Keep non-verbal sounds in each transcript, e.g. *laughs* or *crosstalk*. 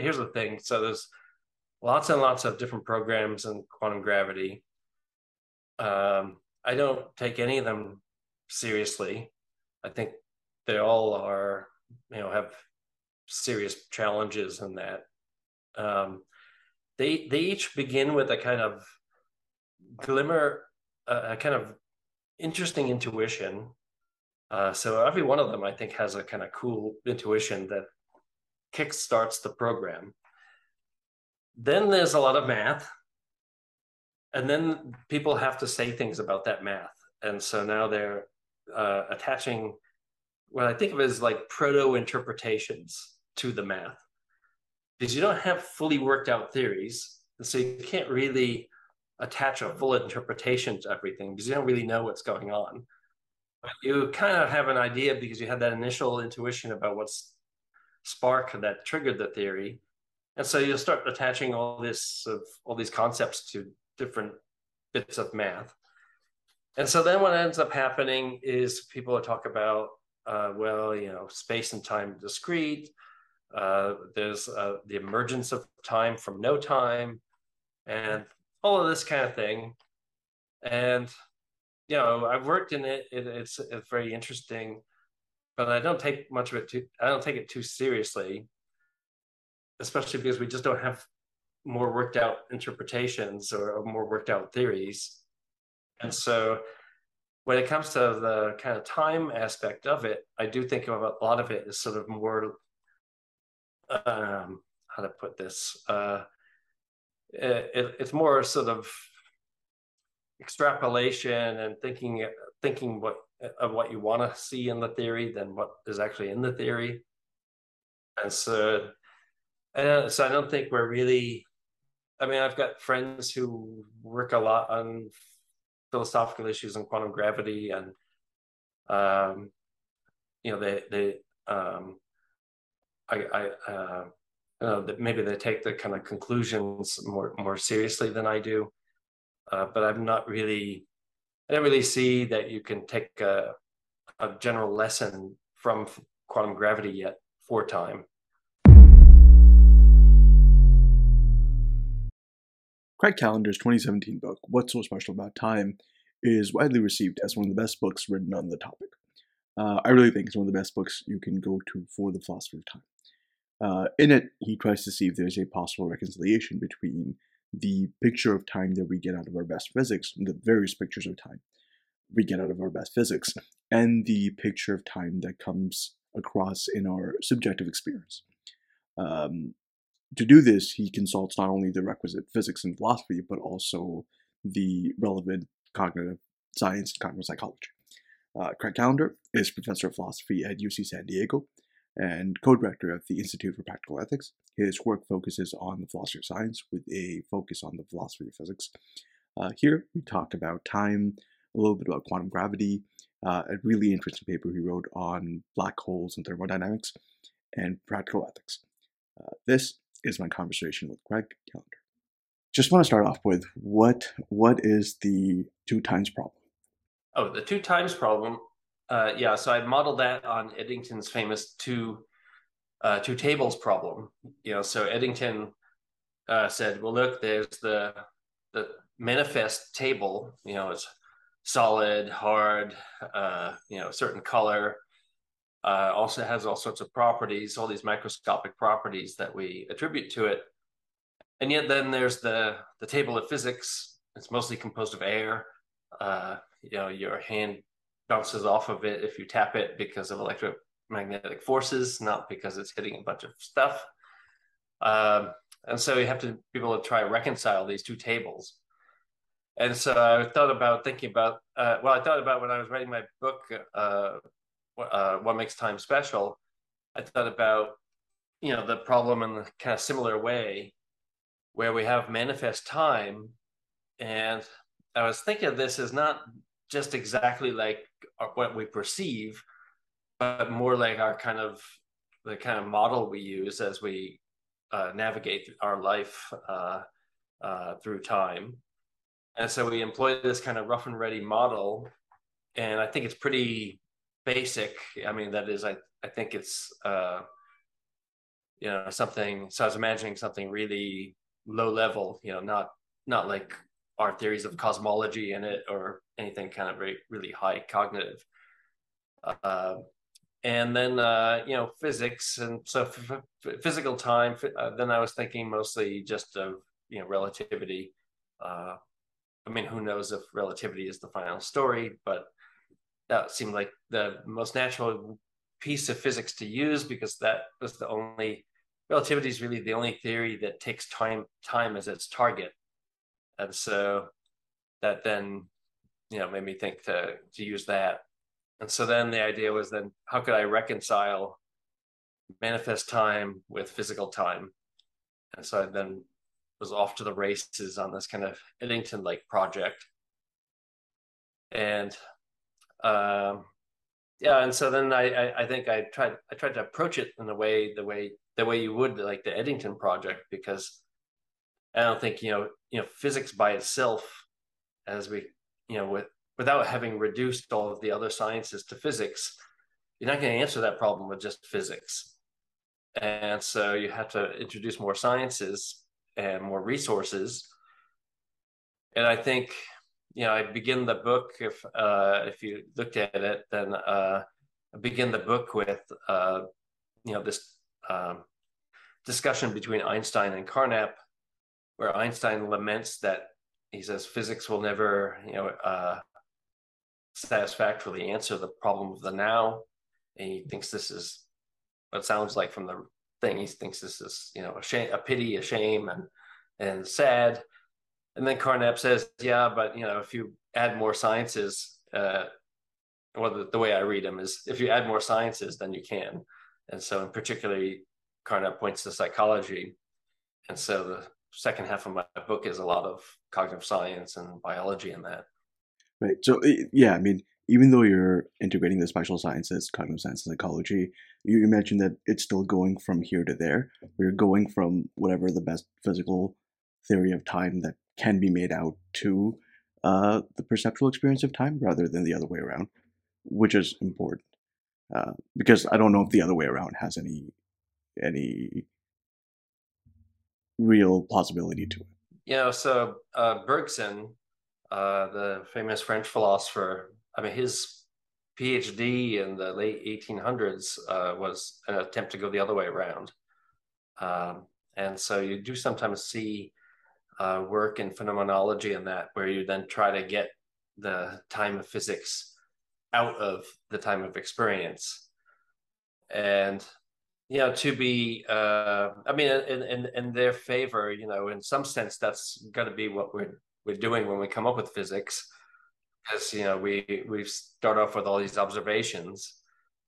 here's the thing. So there's lots and lots of different programs in quantum gravity. Um, I don't take any of them seriously. I think they all are, you know, have serious challenges in that. Um, they they each begin with a kind of glimmer, a, kind of interesting intuition. Uh, so every one of them, I think, has a kind of cool intuition that kickstarts the program. Then there's a lot of math, and then people have to say things about that math, and so now they're uh, attaching what I think of as like proto interpretations to the math because you don't have fully worked out theories. So you can't really attach a full interpretation to everything because you don't really know what's going on. But you kind of have an idea because you had that initial intuition about what's spark that triggered the theory. And so you'll start attaching all this of all these concepts to different bits of math. And so then what ends up happening is people talk about, uh, well, you know, space and time discrete. Uh, there's uh, the emergence of time from no time, and all of this kind of thing. And you know, I've worked in it. it it's, it's very interesting, but I don't take much of it too. I don't take it too seriously, especially because we just don't have more worked out interpretations or, or more worked out theories. And so when it comes to the kind of time aspect of it, I do think of a lot of it as sort of more um, how to put this. Uh, it, it's more sort of extrapolation and thinking thinking what of what you want to see in the theory than what is actually in the theory. And so, and so I don't think we're really. I mean, I've got friends who work a lot on philosophical issues and quantum gravity, and um, you know, they they um, I, I uh, uh, that maybe they take the kind of conclusions more more seriously than I do. Uh, but I'm not really, I don't really see that you can take a, a general lesson from quantum gravity yet for time. Craig Callender's 2017 book, What's So Special About Time, is widely received as one of the best books written on the topic. Uh, I really think it's one of the best books you can go to for the philosophy of time. Uh, in it, he tries to see if there's a possible reconciliation between the picture of time that we get out of our best physics, the various pictures of time we get out of our best physics, and the picture of time that comes across in our subjective experience. Um, to do this, he consults not only the requisite physics and philosophy, but also the relevant cognitive science and cognitive psychology. Uh, Craig Callender is professor of philosophy at UC San Diego and co-director of the Institute for Practical Ethics. His work focuses on the philosophy of science with a focus on the philosophy of physics. Uh, here we talk about time, a little bit about quantum gravity, uh, a really interesting paper he wrote on black holes and thermodynamics, and practical ethics. Uh, this is my conversation with Greg Callender. Just want to start off with what what is the two times problem? Oh, the two times problem uh, yeah, so I modeled that on Eddington's famous two uh, two tables problem. You know, so Eddington uh, said, "Well, look, there's the the manifest table. You know, it's solid, hard, uh, you know, certain color. Uh, also has all sorts of properties, all these microscopic properties that we attribute to it. And yet, then there's the the table of physics. It's mostly composed of air. Uh, you know, your hand bounces off of it if you tap it because of electromagnetic forces, not because it's hitting a bunch of stuff. Um, and so you have to be able to try to reconcile these two tables. And so I thought about thinking about, uh, well, I thought about when I was writing my book, uh, uh, What Makes Time Special, I thought about, you know, the problem in a kind of similar way where we have manifest time. And I was thinking of this as not just exactly like what we perceive, but more like our kind of the kind of model we use as we uh, navigate our life uh, uh, through time. And so we employ this kind of rough and ready model, and I think it's pretty basic. I mean, that is, I I think it's uh, you know something so i was imagining something really low level you know not not like our theories of cosmology in it or anything kind of very really high cognitive. Uh, and then uh, you know physics and so f- f- physical time uh, then i was thinking mostly just of you know relativity. Uh, i mean who knows if relativity is the final story but that seemed like the most natural piece of physics to use because that was the only relativity is really the only theory that takes time time as its target and so that then you know made me think to to use that. And so then the idea was then how could i reconcile manifest time with physical time? And so i then was off to the races on this kind of eddington like project. And um yeah and so then I, I, I think i tried i tried to approach it in the way the way the way you would like the eddington project because i don't think you know you know physics by itself as we you know with without having reduced all of the other sciences to physics you're not going to answer that problem with just physics. And so you have to introduce more sciences and more resources. And i think you know, I begin the book if uh, if you looked at it, then uh, I begin the book with uh, you know this um, discussion between Einstein and Carnap, where Einstein laments that he says physics will never you know uh, satisfactorily answer the problem of the now, and he thinks this is what it sounds like from the thing. He thinks this is you know a shame, a pity, a shame, and and sad and then Carnap says, yeah, but you know, if you add more sciences, uh, well, the, the, way I read them is if you add more sciences, then you can. And so, in particularly, Carnap points to psychology. And so, the second half of my book is a lot of cognitive science and biology in that. Right. So, yeah, I mean, even though you're integrating the special sciences, cognitive science, and psychology, you, mentioned that it's still going from here to there. We're going from whatever the best physical theory of time that can be made out to uh, the perceptual experience of time rather than the other way around, which is important uh, because I don't know if the other way around has any any real plausibility to it. You know, so uh, Bergson, uh, the famous French philosopher, I mean, his PhD in the late 1800s uh, was an attempt to go the other way around. Um, and so you do sometimes see uh, work in phenomenology and that, where you then try to get the time of physics out of the time of experience. And you know, to be, uh, I mean, in, in in their favor, you know, in some sense, that's got to be what we're we're doing when we come up with physics, because you know, we we start off with all these observations,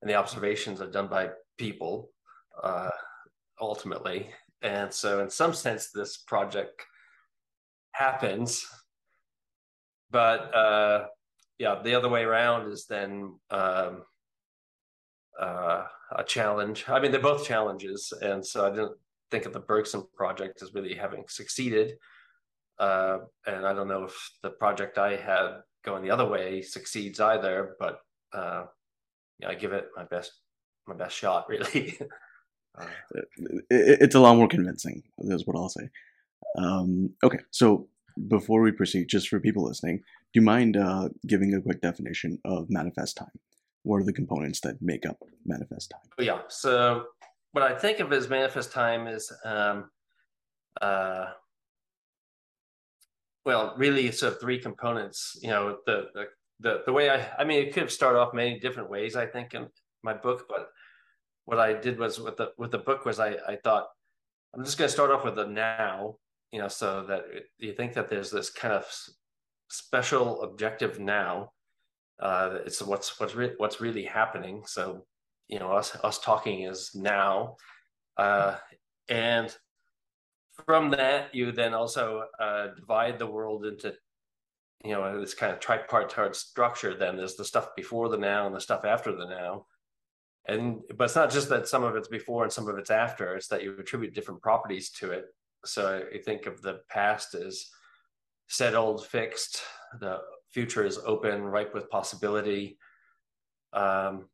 and the observations are done by people, uh, ultimately. And so, in some sense, this project happens. But uh, yeah, the other way around is then um, uh, a challenge. I mean, they're both challenges, and so I didn't think of the Bergson project as really having succeeded. Uh, and I don't know if the project I had going the other way succeeds either, but uh, yeah, I give it my best my best shot, really. *laughs* uh, it's a lot more convincing. Is what I'll say. Um, okay, so before we proceed, just for people listening, do you mind uh, giving a quick definition of manifest time? What are the components that make up manifest time? Oh, yeah. So what I think of as manifest time is, um, uh, well, really sort of three components. You know, the, the the the way I, I mean, it could have started off many different ways. I think in my book, but what I did was with the with the book was I I thought I'm just going to start off with the now you know, so that you think that there's this kind of special objective now. Uh, it's what's what's re- what's really happening. So, you know, us us talking is now, uh, and from that you then also uh, divide the world into you know this kind of tripartite structure then there's the stuff before the now and the stuff after the now and but it's not just that some of it's before and some of it's after it's that you attribute different properties to it so I think of the past as settled, fixed. The future is open, ripe with possibility. Um,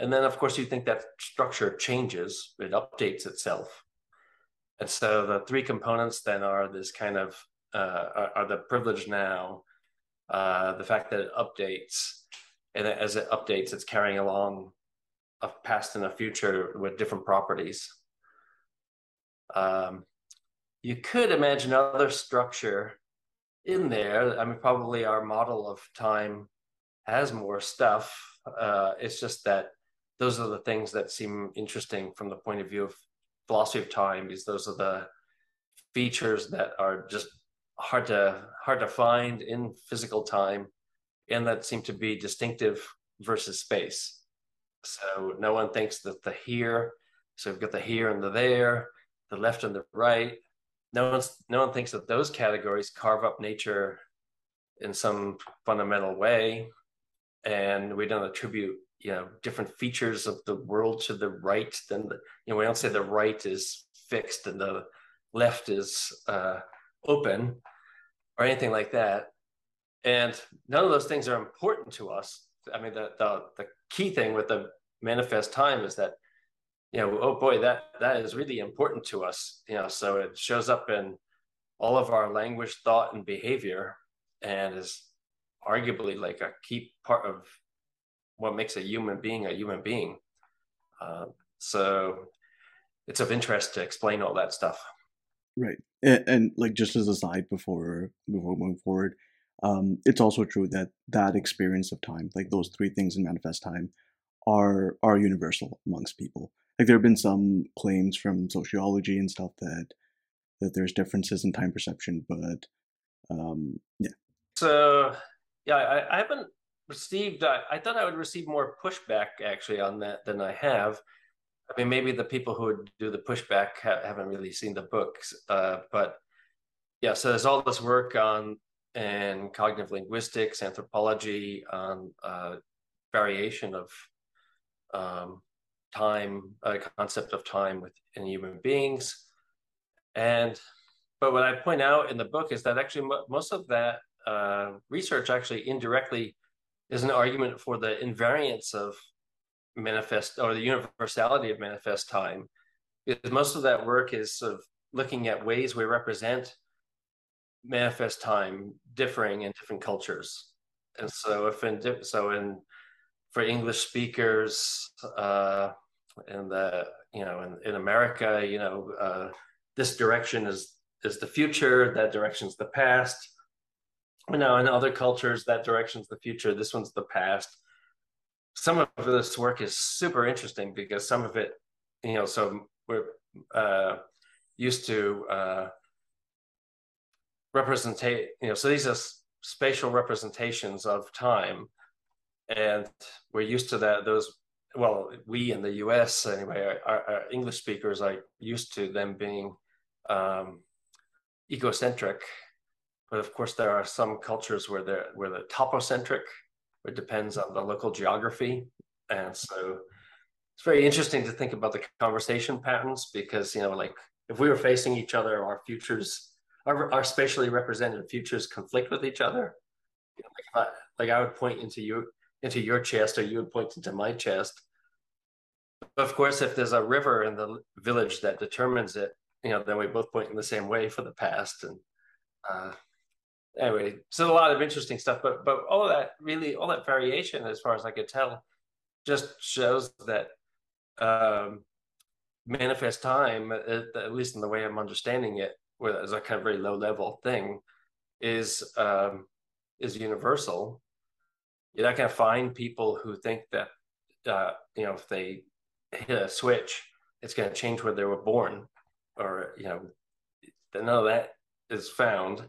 And then, of course, you think that structure changes, it updates itself. And so the three components then are this kind of uh, are, are, the privilege now, uh, the fact that it updates, and as it updates, it's carrying along a past and a future with different properties. Um, you could imagine other structure in there. I mean, probably our model of time has more stuff. Uh, it's just that those are the things that seem interesting from the point of view of philosophy of time. Is those are the features that are just hard to hard to find in physical time, and that seem to be distinctive versus space. So no one thinks that the here. So we've got the here and the there, the left and the right. No one's no one thinks that those categories carve up nature in some fundamental way, and we don't attribute you know different features of the world to the right then the, you know we don't say the right is fixed and the left is uh, open or anything like that. And none of those things are important to us. I mean the, the the key thing with the manifest time is that you know oh boy that that is really important to us you know so it shows up in all of our language thought and behavior and is arguably like a key part of what makes a human being a human being. Uh, so it's of interest to explain all that stuff. Right, and, and like just as a side before before moving forward, um, it's also true that that experience of time, like those three things in manifest time, are are universal amongst people. Like there have been some claims from sociology and stuff that that there's differences in time perception, but um, yeah. So yeah, I, I haven't received I, I, thought i would receive more pushback actually on that than i have i mean maybe the people who would do the pushback ha- haven't really seen the books uh, but yeah so there's all this work on and cognitive linguistics anthropology on uh, variation of um, time a concept of time within human beings. And but what i point out in the book is that actually most of that uh, research actually indirectly is an argument for the invariance of manifest or the universality of manifest time. Because most of that work is sort of looking at ways we represent manifest time differing in different cultures. And so if in so in for english speakers uh in the you know in, in america you know uh this direction is is the future that direction is the past you know, in other cultures, that direction's the future. This one's the past. Some of this work is super interesting because some of it, you know, so we're uh, used to uh, representate, you know, so these are spatial representations of time, and we're used to that. Those, well, we in the U.S. anyway, our, our English speakers are used to them being um, egocentric but of course, there are some cultures where they're where the topocentric. It depends on the local geography, and so it's very interesting to think about the conversation patterns because you know, like if we were facing each other, our futures, our, our spatially represented futures conflict with each other. Like, I, like I would point into you into your chest, or you would point into my chest. Of course, if there's a river in the village that determines it, you know, then we both point in the same way for the past, and uh, anyway, so a lot of interesting stuff, but but all that really, all that variation, as far as I could tell, just shows that um, manifest time, at, at, least in the way I'm understanding it, where it's a kind of very low level thing, is um, is universal. You're not going to find people who think that uh, you know if they hit a switch, it's going to change where they were born, or you know, none of that is found.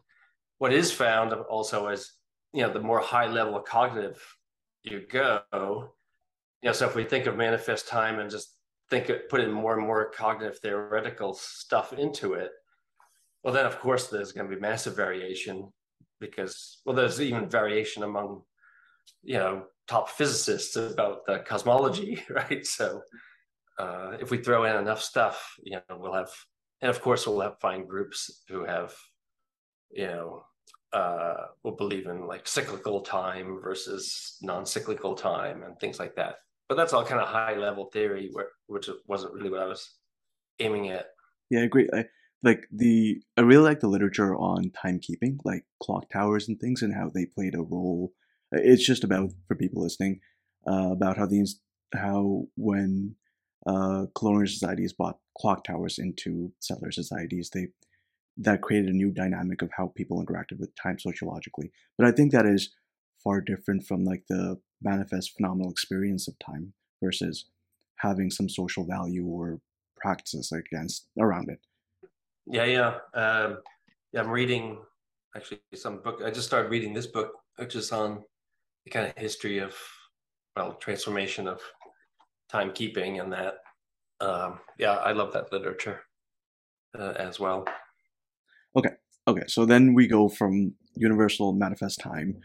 What is found also is you know the more high level of cognitive you go you know so if we think of manifest time and just think it put in more and more cognitive theoretical stuff into it well then of course there's going to be massive variation because well there's even variation among you know top physicists about the cosmology *laughs* right so uh, if we throw in enough stuff you know we'll have and of course we'll have find groups who have you know uh, will believe in like cyclical time versus non-cyclical time and things like that. but that's all kind of high level theory, where, which wasn't really what I was aiming at. Yeah, I agree. I, like the I really like the literature on timekeeping, like clock towers and things, and how they played a role. It's just about for people listening uh, about how these how when uh, colonial societies bought clock towers into settler societies, they that created a new dynamic of how people interacted with time sociologically. But I think that is far different from like the manifest phenomenal experience of time versus having some social value or practices against around it. Yeah, yeah, um, yeah. I'm reading actually some book. I just started reading this book, which is on the kind of history of well transformation of timekeeping and that. Um, yeah, I love that literature uh, as well. Okay, okay. So then we go from universal manifest time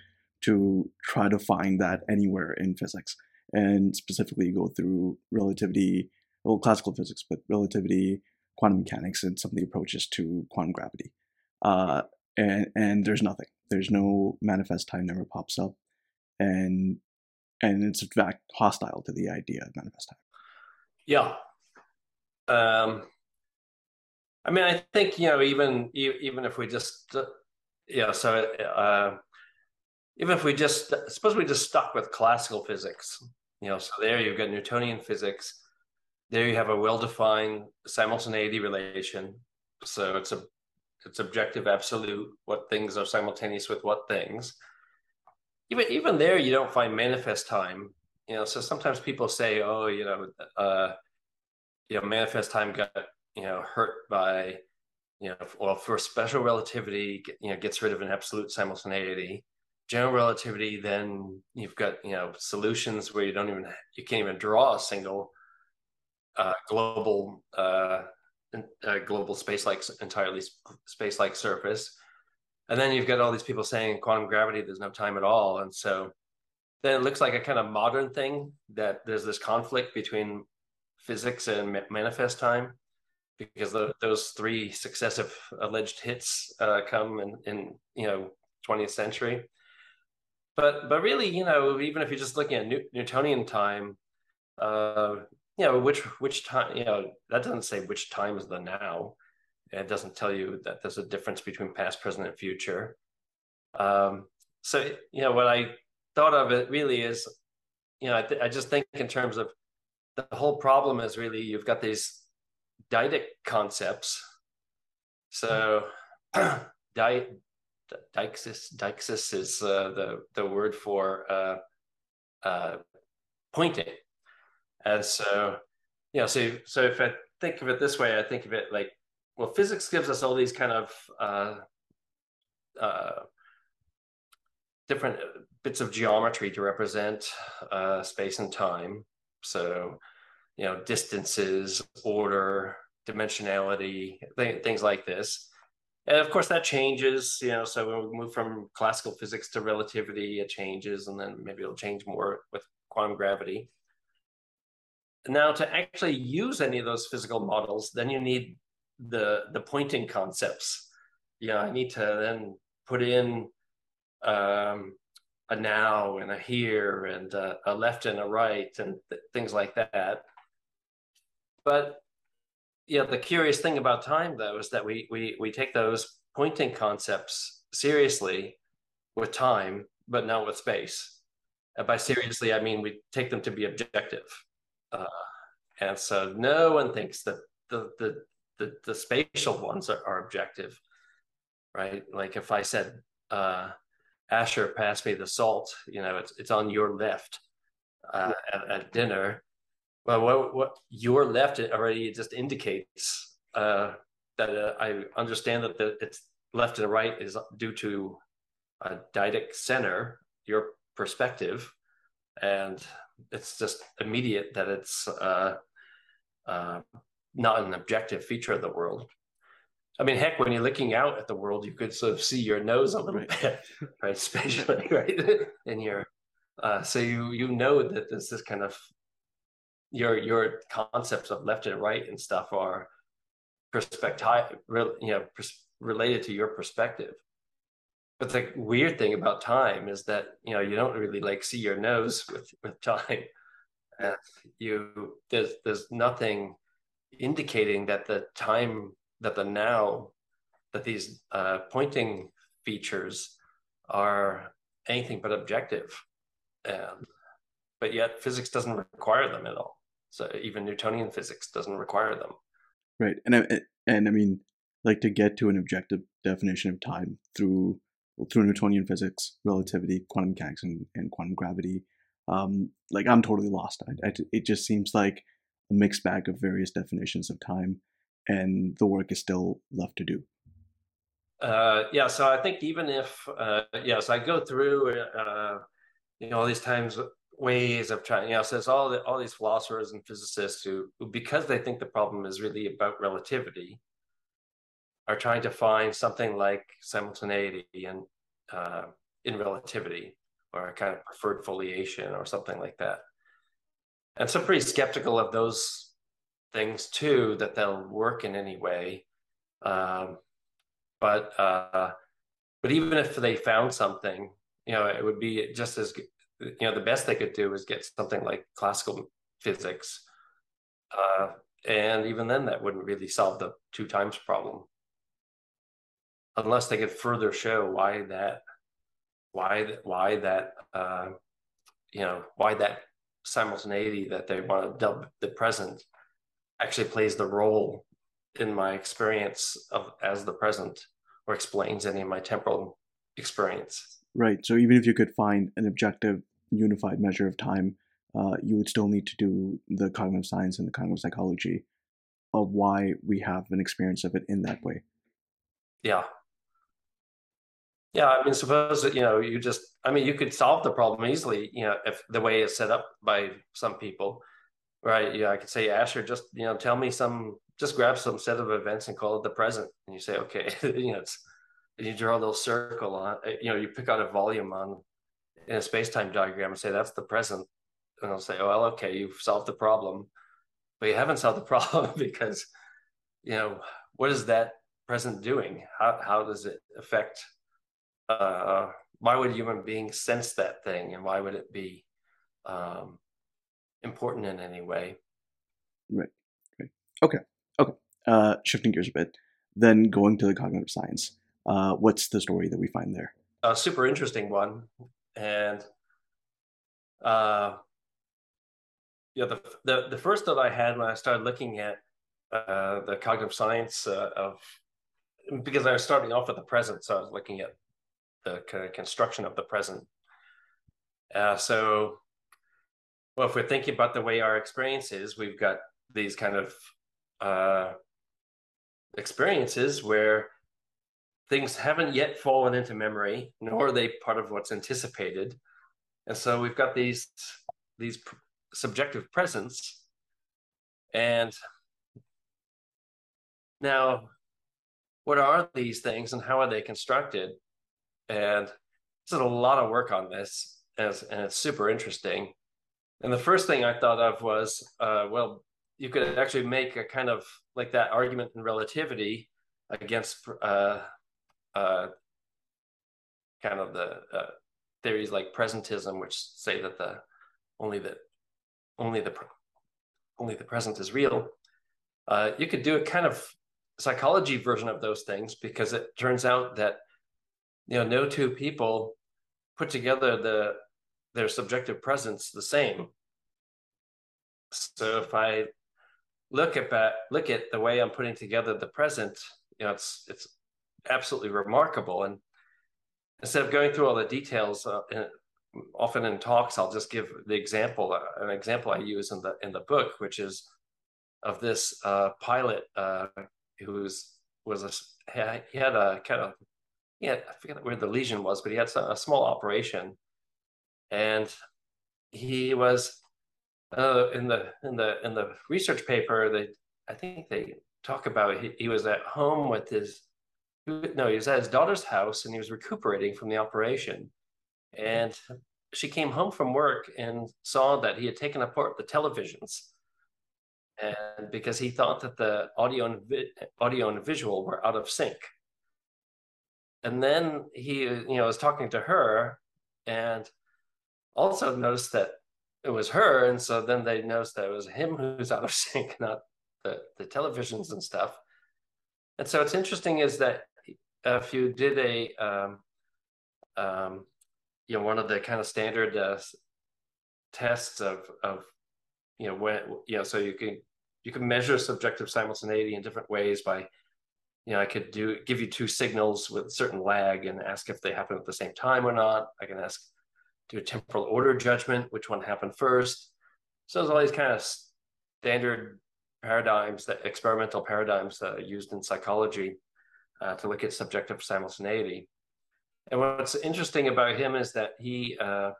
to try to find that anywhere in physics, and specifically go through relativity, well, classical physics, but relativity, quantum mechanics, and some of the approaches to quantum gravity. Uh, and and there's nothing. There's no manifest time never pops up, and and it's in fact hostile to the idea of manifest time. Yeah. Um, I mean, I think you know, even even if we just, uh, yeah, so uh, even if we just suppose we just stuck with classical physics, you know, so there you've got Newtonian physics. There you have a well-defined simultaneity relation. So it's a it's objective absolute. What things are simultaneous with what things. Even even there, you don't find manifest time. You know, so sometimes people say, "Oh, you know, uh, you know, manifest time got you know hurt by." You know, well, for special relativity, you know, gets rid of an absolute simultaneity general relativity, then you've got you know solutions where you don't even you can't even draw a single uh, global uh, uh, global space like entirely space like surface, and then you've got all these people saying quantum gravity there's no time at all, and so then it looks like a kind of modern thing that there's this conflict between physics and manifest time because the, those three successive alleged hits uh, come in, in you know 20th century but but really, you know, even if you're just looking at New- Newtonian time, uh, you know, which which time, you know, that doesn't say which time is the now. It doesn't tell you that there's a difference between past, present, and future. Um, so you know, what I thought of it really is, you know, I, th- I just think in terms of the whole problem is really you've got these deictic concepts. So *clears throat* di- Deixis, deixis is uh, the the word for uh, uh, pointing, and so you know, so so if I think of it this way, I think of it like well, physics gives us all these kind of uh, uh, different bits of geometry to represent uh, space and time. So you know, distances, order, dimensionality, th- things like this. And of course, that changes, you know. So when we move from classical physics to relativity, it changes, and then maybe it'll change more with quantum gravity. Now, to actually use any of those physical models, then you need the the pointing concepts. Yeah, I need to then put in um, a now and a here and a, a left and a right and th- things like that. But yeah, the curious thing about time though is that we we we take those pointing concepts seriously with time, but not with space. And by seriously, I mean we take them to be objective. Uh, and so no one thinks that the the the, the spatial ones are, are objective, right? Like if I said, uh, Asher, pass me the salt, you know, it's it's on your left uh, at, at dinner well, what, what your left already just indicates uh, that uh, I understand that the, it's left and right is due to a deictic center, your perspective, and it's just immediate that it's uh, uh, not an objective feature of the world. I mean, heck, when you're looking out at the world, you could sort of see your nose a little bit, *laughs* right, spatially, *laughs* right, in your. Uh, so you you know that there's this kind of your your concepts of left and right and stuff are perspective, you know, pers- related to your perspective. But the weird thing about time is that you know you don't really like see your nose with with time, *laughs* And you there's there's nothing indicating that the time that the now that these uh, pointing features are anything but objective and but yet physics doesn't require them at all. So even newtonian physics doesn't require them. Right and I, and i mean like to get to an objective definition of time through through newtonian physics relativity quantum mechanics and, and quantum gravity um like i'm totally lost. I, I, it just seems like a mixed bag of various definitions of time and the work is still left to do uh, yeah, so I think even if uh, yes, I go through uh, you know all these times ways of trying. You know, so all the, all these philosophers and physicists who, who, because they think the problem is really about relativity, are trying to find something like simultaneity and uh, in relativity, or a kind of preferred foliation, or something like that. And so, I'm pretty skeptical of those things too that they'll work in any way. Um, but uh, but even if they found something, you know, it would be just as you know the best they could do is get something like classical physics, uh, and even then that wouldn't really solve the two times problem unless they could further show why that why why that uh, you know why that simultaneity that they want to dub the present actually plays the role in my experience of as the present or explains any of my temporal experience. Right. So even if you could find an objective, unified measure of time, uh, you would still need to do the cognitive science and the cognitive psychology of why we have an experience of it in that way. Yeah. Yeah, I mean, suppose that you know, you just, I mean, you could solve the problem easily, you know, if the way it's set up by some people, right? Yeah, I could say, Asher, just you know, tell me some just grab some set of events and call it the present. And you say, okay, *laughs* you know, it's, you draw a little circle on, eh, you know, you pick out a volume on in a space-time diagram and say, that's the present. And I'll say, oh, well, okay, you've solved the problem, but you haven't *laughs* solved the problem *laughs* because, you know, what is that present doing? How, how does it affect, uh, why would a human being sense that thing? And why would it be um, important in any way? Right. Right. Okay. Okay, uh, shifting gears a bit, then going to the cognitive science. Uh, what's the story that we find there? A super interesting one, and uh, yeah, the, the the first that I had when I started looking at uh, the cognitive science uh, of because I was starting off with the present, so I was looking at the kind of construction of the present. Uh, so, well, if we're thinking about the way our experience is, we've got these kind of uh, experiences where things haven't yet fallen into memory, nor are they part of what's anticipated. And so we've got these these subjective presents, and now, what are these things, and how are they constructed? And there's a lot of work on this, and it's, and it's super interesting. And the first thing I thought of was, uh, well, you could actually make a kind of like that argument in relativity against uh, uh, kind of the uh, theories like presentism, which say that the only the only the only the present is real. Uh, you could do a kind of psychology version of those things because it turns out that you know no two people put together the their subjective presence the same. So if I look at that, look at the way I'm putting together the present, you know, it's it's absolutely remarkable. And instead of going through all the details, uh, often in talks, I'll just give the example, uh, an example I use in the in the book, which is of this uh, pilot uh, who's was a he had a kind of had I forget where the lesion was, but he had a small operation, and he was uh, in the in the in the research paper, they I think they talk about he, he was at home with his no, he was at his daughter's house and he was recuperating from the operation, and she came home from work and saw that he had taken apart the televisions, and because he thought that the audio and vi- audio and visual were out of sync, and then he you know was talking to her, and also noticed that it was her, and so then they noticed that it was him who's *laughs* out of sync, not the the televisions and stuff. And so what's interesting is that if you did a um, um, you know one of the kind of standard uh, tests of of you know when you know so you can you can measure subjective simultaneity in different ways by you know i could do give you two signals with certain lag and ask if they happen at the same time or not. I can ask do a temporal order judgment which one happened first. So there's all these kind of standard paradigms that experimental paradigms that are used in psychology uh, to look at subjective simultaneity. And what's interesting about him is that he uh,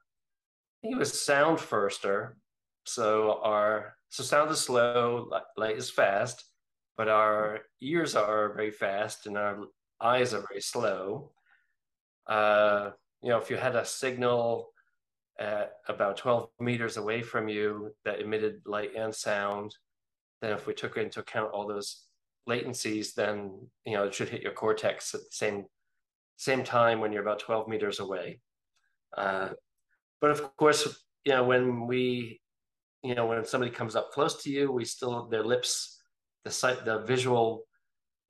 he was sound firster. So our so sound is slow, light is fast, but our ears are very fast and our eyes are very slow. Uh, you know, if you had a signal at about 12 meters away from you that emitted light and sound, then if we took into account all those latencies, then you know it should hit your cortex at the same same time when you're about 12 meters away. Uh, but of course, you know, when we you know, when somebody comes up close to you, we still their lips, the sight, the visual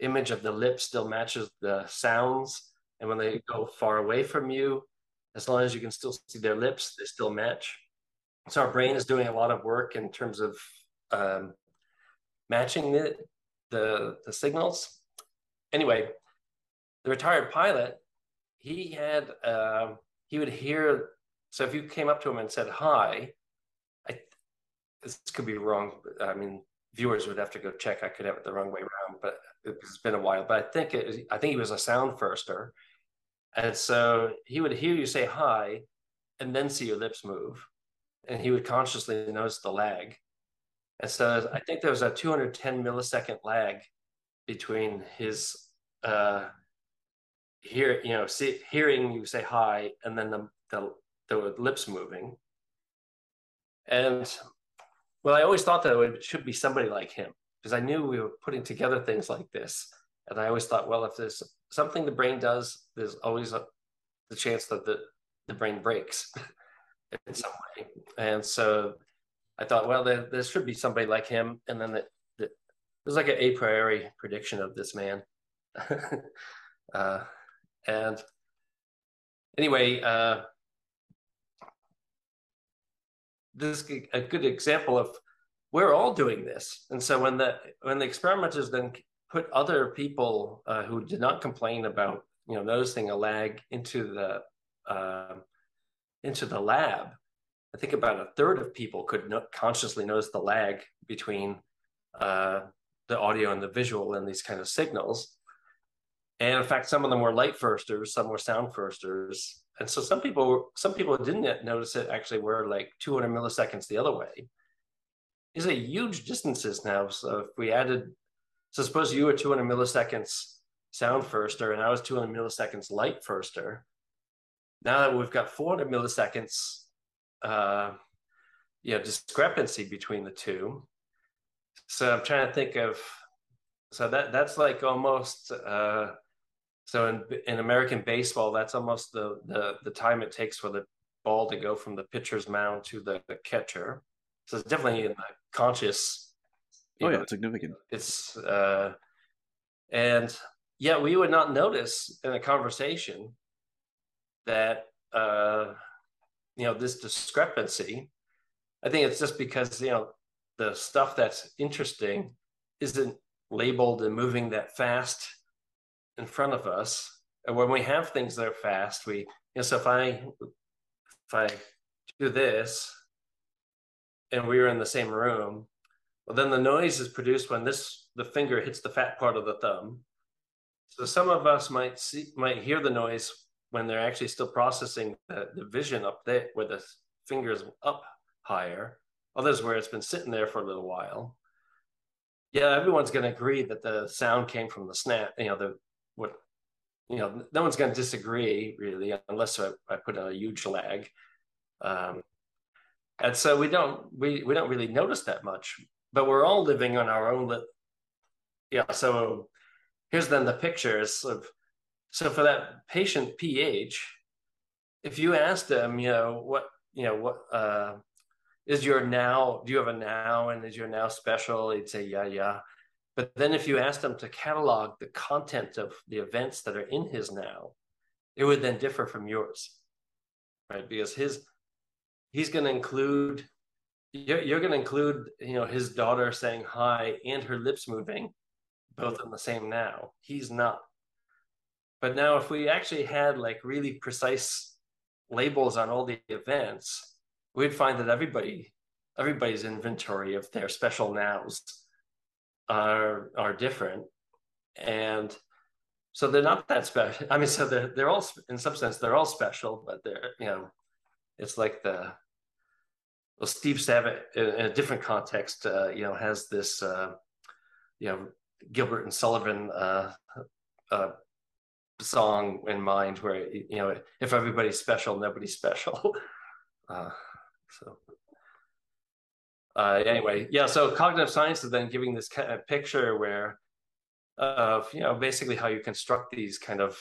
image of the lips still matches the sounds. And when they go far away from you, as long as you can still see their lips, they still match. So our brain is doing a lot of work in terms of um, matching the, the the signals. Anyway, the retired pilot, he had uh, he would hear. So if you came up to him and said hi, I, this could be wrong. I mean, viewers would have to go check. I could have it the wrong way around, but it's been a while. But I think it, I think he was a sound firster, and so he would hear you say hi, and then see your lips move, and he would consciously notice the lag. And so I think there was a 210 millisecond lag between his uh, hear you know see, hearing you say hi and then the, the the lips moving. And well, I always thought that it should be somebody like him because I knew we were putting together things like this. And I always thought, well, if there's something the brain does, there's always a, the chance that the, the brain breaks *laughs* in some way. And so I thought, well, there, there should be somebody like him. And then the, the, it was like an a priori prediction of this man. *laughs* uh, and anyway, uh, this is a good example of we're all doing this. And so when the when the experimenters then put other people uh, who did not complain about you know noticing a lag into the uh, into the lab, I think about a third of people could no- consciously notice the lag between uh, the audio and the visual and these kind of signals. And in fact, some of them were light firsters, some were sound firsters, and so some people some people didn't notice it actually were like 200 milliseconds the other way. These are huge distances now so if we added so suppose you were 200 milliseconds sound firster and i was 200 milliseconds light firster. Now that we've got 400 milliseconds uh you know discrepancy between the two. So i'm trying to think of so that that's like almost uh so in in American baseball, that's almost the the the time it takes for the ball to go from the pitcher's mound to the, the catcher. So it's definitely in the conscious. Oh yeah, know, it's significant. It's uh, and yeah, we would not notice in a conversation that uh, you know this discrepancy. I think it's just because you know the stuff that's interesting isn't labeled and moving that fast in front of us. And when we have things that are fast, we, you know, so if I, if I do this and we are in the same room, well, then the noise is produced when this, the finger hits the fat part of the thumb. So some of us might see, might hear the noise when they're actually still processing the, the vision up there where the finger is up higher. Others where it's been sitting there for a little while. Yeah, everyone's going to agree that the sound came from the snap, you know, the what you know no one's going to disagree really unless I, I, put a huge lag um, and so we don't we, we don't really notice that much but we're all living on our own li- yeah so here's then the pictures of so for that patient ph if you ask them you know what you know what uh is your now, do you have a now and is your now special? He'd say, yeah, yeah. But then if you ask them to catalog the content of the events that are in his now, it would then differ from yours, right? Because his, he's going to include, you're, you're going to include, you know, his daughter saying hi and her lips moving, both in the same now. He's not. But now if we actually had like really precise labels on all the events, we'd find that everybody everybody's inventory of their special nows are are different. And so they're not that special. *laughs* I mean so they're, they're all in some sense they're all special but they're you know it's like the well steve Savitt in, in a different context uh, you know has this uh, you know gilbert and sullivan uh, uh, song in mind where you know if everybody's special nobody's special. *laughs* Uh, so uh, anyway, yeah. So cognitive science is then giving this kind of picture where of you know basically how you construct these kind of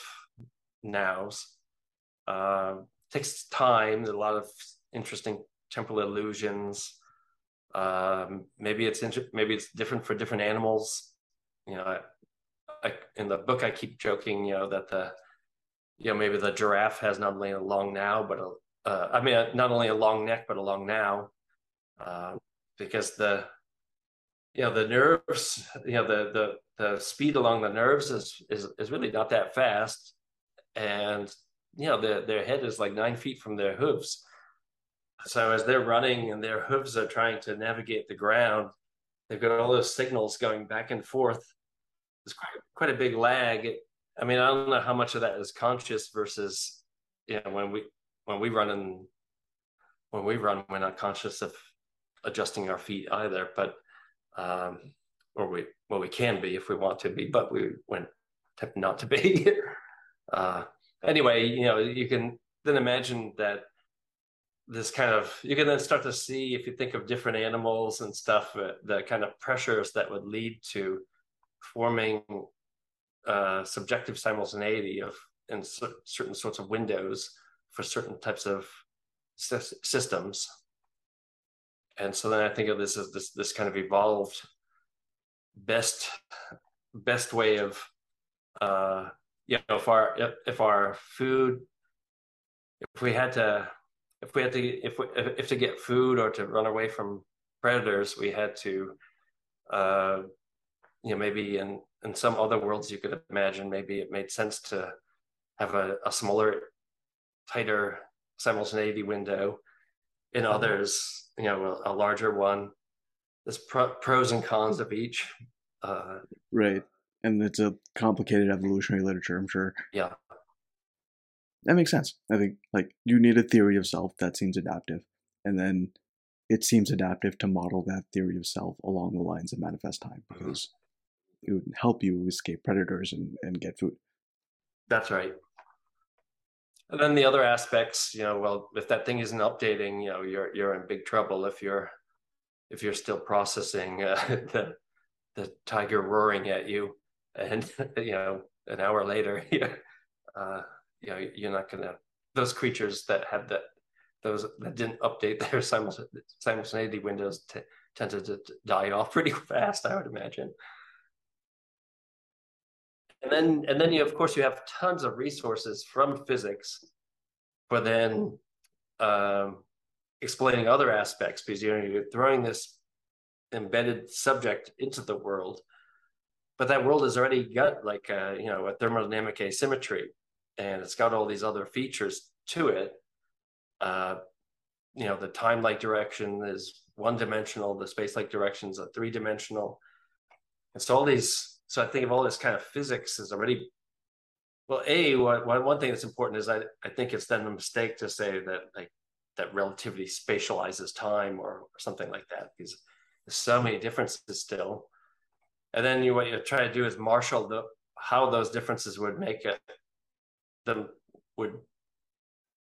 nows. Uh, takes time. There's a lot of interesting temporal illusions. Um, maybe it's inter- maybe it's different for different animals. You know, I, I, in the book I keep joking, you know, that the you know maybe the giraffe has not only a long now but a uh, I mean, not only a long neck, but a long now, uh, because the, you know, the nerves, you know, the, the, the speed along the nerves is, is, is really not that fast. And, you know, the, their head is like nine feet from their hooves. So as they're running and their hooves are trying to navigate the ground, they've got all those signals going back and forth. There's quite, quite a big lag. I mean, I don't know how much of that is conscious versus, you know, when we, when we run and when we run, we're not conscious of adjusting our feet either, but um, or we well we can be if we want to be, but we when not to be. *laughs* uh, anyway, you know, you can then imagine that this kind of you can then start to see if you think of different animals and stuff uh, the kind of pressures that would lead to forming uh, subjective simultaneity of in certain sorts of windows for certain types of systems. And so then I think of this as this this kind of evolved best best way of uh you know if our if, if our food if we had to if we had to if we, if to get food or to run away from predators we had to uh you know maybe in in some other worlds you could imagine maybe it made sense to have a, a smaller tighter simultaneity window. In mm-hmm. others, you know, a, a larger one. There's pro- pros and cons of each. Uh, right, and it's a complicated evolutionary literature. I'm sure. Yeah, that makes sense. I think like you need a theory of self that seems adaptive, and then it seems adaptive to model that theory of self along the lines of manifest time mm-hmm. because mm-hmm. it would help you escape predators and, and get food. That's right. And then the other aspects, you know, well, if that thing isn't updating, you know, you're you're in big trouble if you're if you're still processing uh, *laughs* the the tiger roaring at you, and *laughs* you know, an hour later, *laughs* you, uh, you know, you're not gonna those creatures that had that those that didn't update their simultaneity windows t- tended to die off pretty fast, I would imagine and then and then you of course you have tons of resources from physics for then um, explaining other aspects because you know you're throwing this embedded subject into the world but that world has already got like a, you know a thermodynamic asymmetry and it's got all these other features to it. Uh, you know the time-like direction is one dimensional the space-like directions are three dimensional. And so all these so I think of all this kind of physics is already well, a one, one thing that's important is I, I think it's then a mistake to say that like that relativity spatializes time or, or something like that because there's so many differences still. And then you what you try to do is marshal the how those differences would make it them would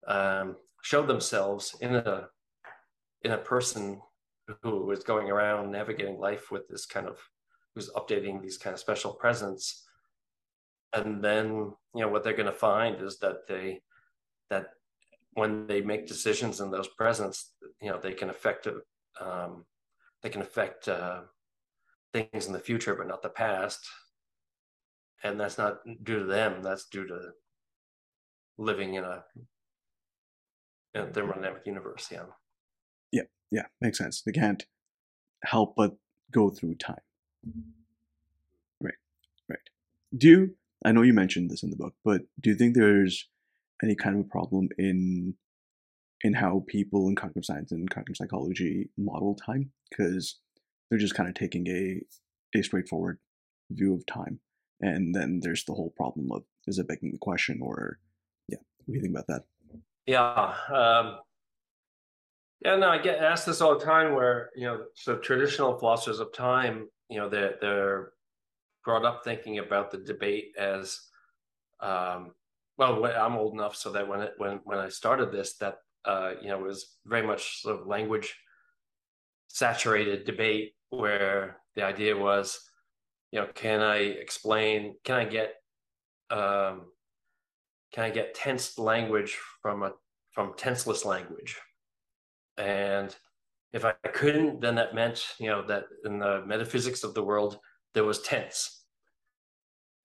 um, show themselves in a in a person who is going around navigating life with this kind of who's updating these kind of special presents and then you know what they're going to find is that they that when they make decisions in those presents you know they can affect um, they can affect uh, things in the future, but not the past. And that's not due to them. That's due to living in a, thermodynamic universe. Yeah. Yeah. Yeah. Makes sense. They can't help but go through time. Right. Right. Do you, I know you mentioned this in the book, but do you think there's any kind of a problem in in how people in cognitive science and cognitive psychology model time because they're just kind of taking a a straightforward view of time and then there's the whole problem of is it begging the question or yeah what do you think about that yeah um yeah no i get asked this all the time where you know so traditional philosophers of time you know they're they're brought up thinking about the debate as um well i'm old enough so that when it when when i started this that uh, you know, it was very much sort of language saturated debate where the idea was, you know, can I explain, can I get, um, can I get tensed language from a from tenseless language? And if I couldn't, then that meant, you know, that in the metaphysics of the world, there was tense.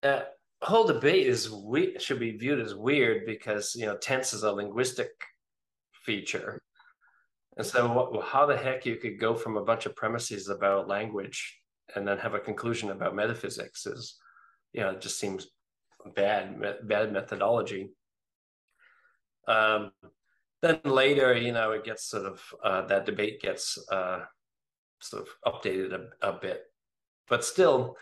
That whole debate is we should be viewed as weird because you know tense is a linguistic feature. And so, what, how the heck you could go from a bunch of premises about language and then have a conclusion about metaphysics is, you know, it just seems bad, bad methodology. Um, then later, you know, it gets sort of uh, that debate gets uh, sort of updated a, a bit, but still,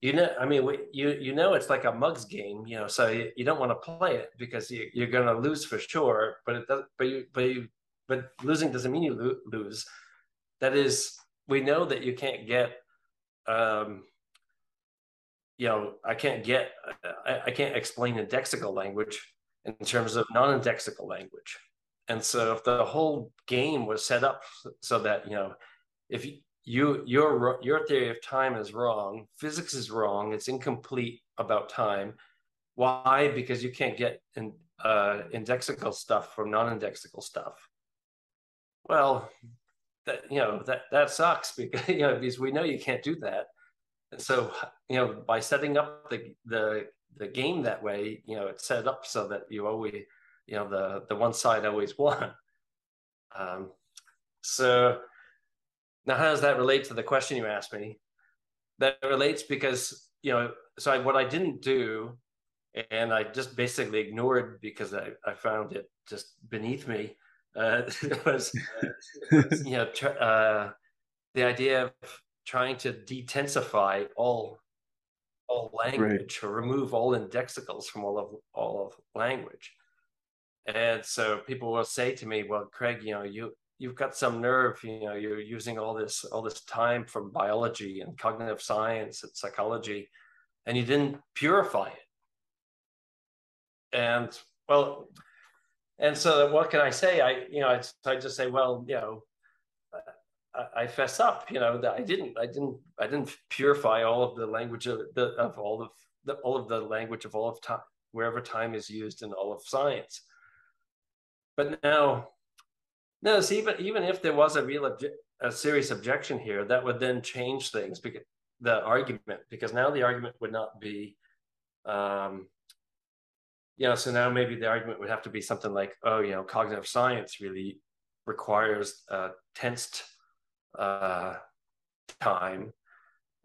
you know, I mean, you you know, it's like a mugs game, you know. So you, you don't want to play it because you, you're going to lose for sure. But it does, but you, but you, but losing doesn't mean you lo- lose. That is, we know that you can't get, um, you know, I can't get, I, I can't explain indexical language in terms of non-indexical language. And so, if the whole game was set up so that you know, if you, you your your theory of time is wrong physics is wrong it's incomplete about time why? Because you can't get in, uh, indexical stuff from non-indexical stuff. Well that you know that that sucks because *laughs* you know because we know you can't do that. And so you know by setting up the the the game that way you know it's set up so that you always you know the the one side always *laughs* won um so now, how does that relate to the question you asked me? That relates because, you know, so I, what I didn't do, and I just basically ignored because I, I found it just beneath me, uh, *laughs* was, *laughs* you know, tr- uh, the idea of trying to detensify all all language right. or remove all indexicals from all of all of language. And so people will say to me, "Well, Craig, you know, you you've got some nerve you know you're using all this all this time from biology and cognitive science and psychology and you didn't purify it and well and so what can i say i you know i, I just say well you know I, fess up you know that i didn't i didn't i didn't purify all of the language of the of all of the all of the language of all of time wherever time is used in all of science. But now no, so even even if there was a real obje- a serious objection here, that would then change things because the argument because now the argument would not be, um, you know, so now maybe the argument would have to be something like, oh, you know, cognitive science really requires uh, tensed uh, time,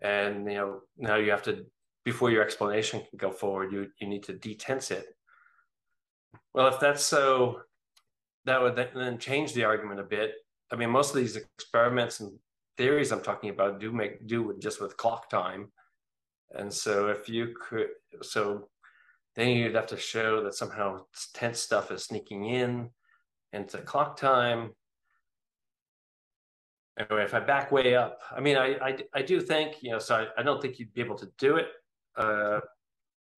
and you know now you have to before your explanation can go forward, you you need to detense it. Well, if that's so that would then change the argument a bit. I mean, most of these experiments and theories I'm talking about do make do with just with clock time. And so if you could, so then you'd have to show that somehow tense stuff is sneaking in into clock time. Anyway, if I back way up, I mean, I I, I do think you know, so I, I don't think you'd be able to do it. Uh,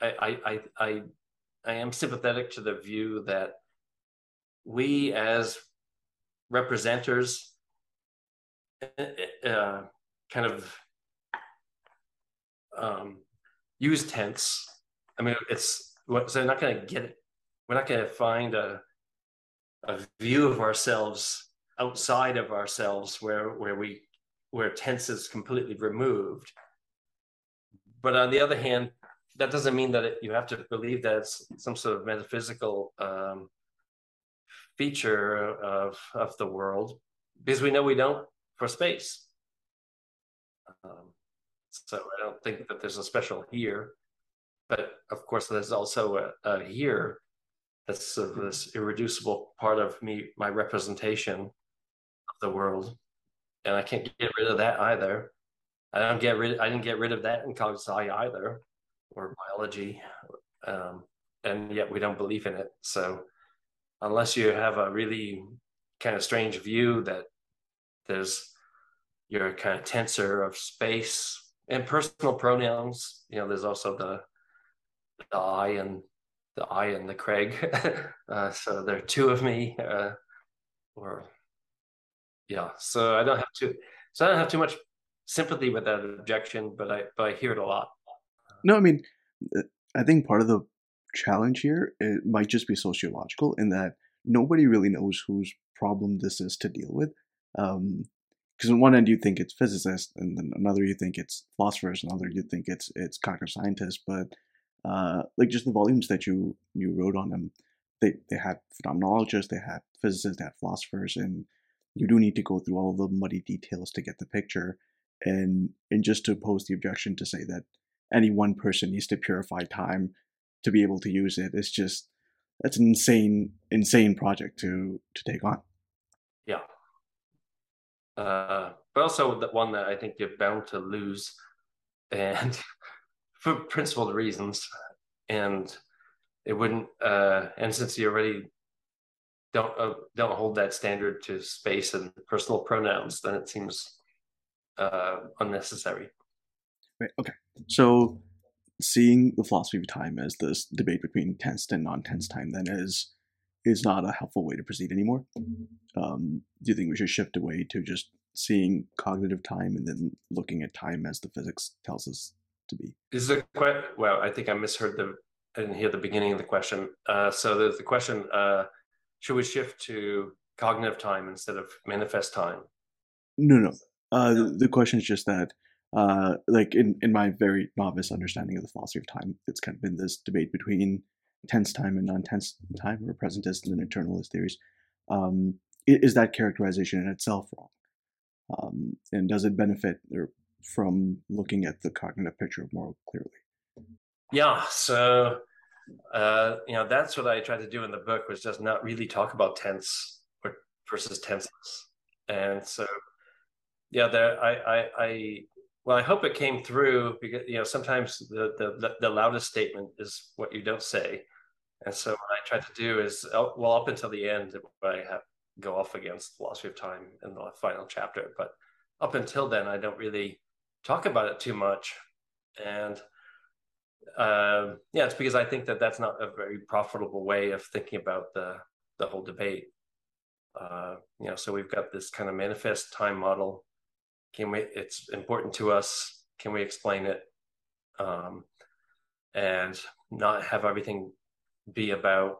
I, I I I am sympathetic to the view that we as representers uh, kind of um, use tense. I mean, it's so they're not going to get it. We're not going to find a a view of ourselves outside of ourselves where where we where tense is completely removed. But on the other hand, that doesn't mean that it, you have to believe that it's some sort of metaphysical um, feature of of the world, because we know we don't for space. Um, so I don't think that there's a special here, but of course there's also a, a here that's sort of this irreducible part of me, my representation the world, and I can't get rid of that either. I don't get rid. I didn't get rid of that in sci either, or biology, um, and yet we don't believe in it. So unless you have a really kind of strange view that there's your kind of tensor of space and personal pronouns. You know, there's also the the I and the I and the Craig. *laughs* uh, so there are two of me. Uh, or yeah, so I don't have to. So I don't have too much sympathy with that objection, but I but I hear it a lot. No, I mean, uh, I think part of the challenge here it might just be sociological in that nobody really knows whose problem this is to deal with. Um, because on one end you think it's physicists, and then another you think it's philosophers, and another you think it's it's cognitive scientists. But uh, like just the volumes that you you wrote on them, they they had phenomenologists, they had physicists, they had philosophers, and you do need to go through all the muddy details to get the picture. And and just to pose the objection to say that any one person needs to purify time to be able to use it, it's just that's an insane insane project to to take on. Yeah. Uh, but also the one that I think you're bound to lose, and *laughs* for principled reasons, and it wouldn't. Uh, and since you already don't uh, don't hold that standard to space and personal pronouns, then it seems uh, unnecessary. Right. Okay. So, seeing the philosophy of time as this debate between tensed and non-tensed time, then is is not a helpful way to proceed anymore. Um, do you think we should shift away to just seeing cognitive time and then looking at time as the physics tells us to be? Is the question? Well, I think I misheard the. I didn't hear the beginning of the question. Uh, so there's the question: uh, Should we shift to cognitive time instead of manifest time? No, no. Uh, the, the question is just that, uh, like in in my very novice understanding of the philosophy of time, it's kind of been this debate between tense time and non-tense time, or presentist and eternalist theories. Um, is that characterization in itself wrong? Um, and does it benefit from looking at the cognitive picture more clearly? Yeah. So, uh, you know, that's what I tried to do in the book was just not really talk about tense versus tenses. And so, yeah, there, I, I, I, well, I hope it came through because, you know, sometimes the, the, the loudest statement is what you don't say. And so what I tried to do is, uh, well, up until the end, I have go off against philosophy of time in the final chapter, but up until then, I don't really talk about it too much. And uh, yeah, it's because I think that that's not a very profitable way of thinking about the the whole debate. Uh, you know, so we've got this kind of manifest time model. Can we? It's important to us. Can we explain it? Um, and not have everything be about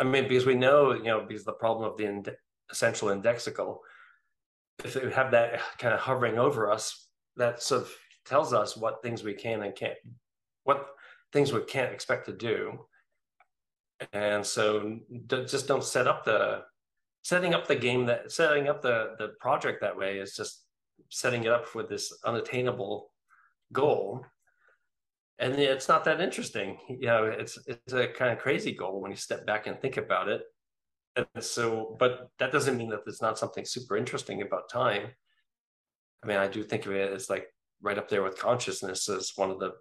I mean, because we know, you know, because the problem of the ind- essential indexical, if we have that kind of hovering over us, that sort of tells us what things we can and can't, what things we can't expect to do. And so just don't set up the, setting up the game that, setting up the, the project that way is just setting it up with this unattainable goal and it's not that interesting. You know, it's it's a kind of crazy goal when you step back and think about it. And so, but that doesn't mean that there's not something super interesting about time. I mean, I do think of it as like right up there with consciousness as one of the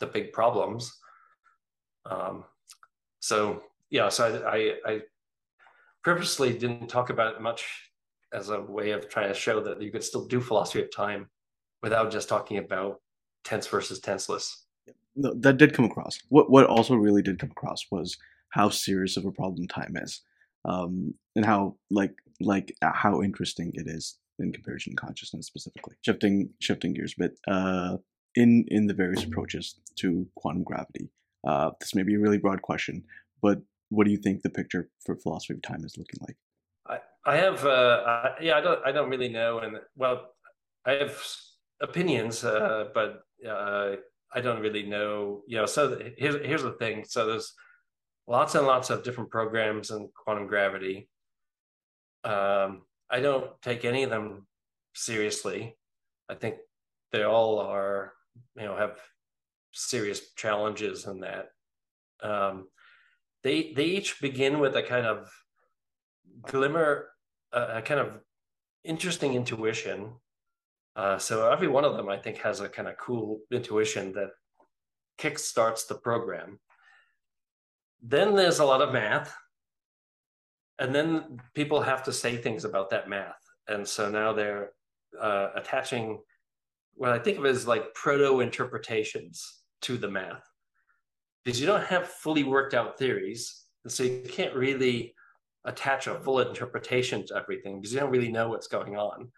the big problems. Um, so yeah, so I, I, I purposely didn't talk about it much as a way of trying to show that you could still do philosophy of time without just talking about tense versus tenseless No, that did come across. What what also really did come across was how serious of a problem time is, um, and how like like uh, how interesting it is in comparison to consciousness specifically. Shifting shifting gears a bit. Uh, in in the various approaches to quantum gravity, uh, this may be a really broad question, but what do you think the picture for philosophy of time is looking like? I, I have, uh, I, yeah, I don't, I don't really know, and well, I have opinions, uh, but uh, I don't really know. You know, so here's here's the thing. So there's lots and lots of different programs in quantum gravity. Um, I don't take any of them seriously. I think they all are, you know, have serious challenges in that. Um, they they each begin with a kind of glimmer, a kind of interesting intuition. Uh, so every one of them, I think, has a kind of cool intuition that kickstarts the program. Then there's a lot of math, and then people have to say things about that math, and so now they're uh, attaching what I think of as like proto interpretations to the math because you don't have fully worked out theories. And so you can't really attach a full interpretation to everything because you don't really know what's going on.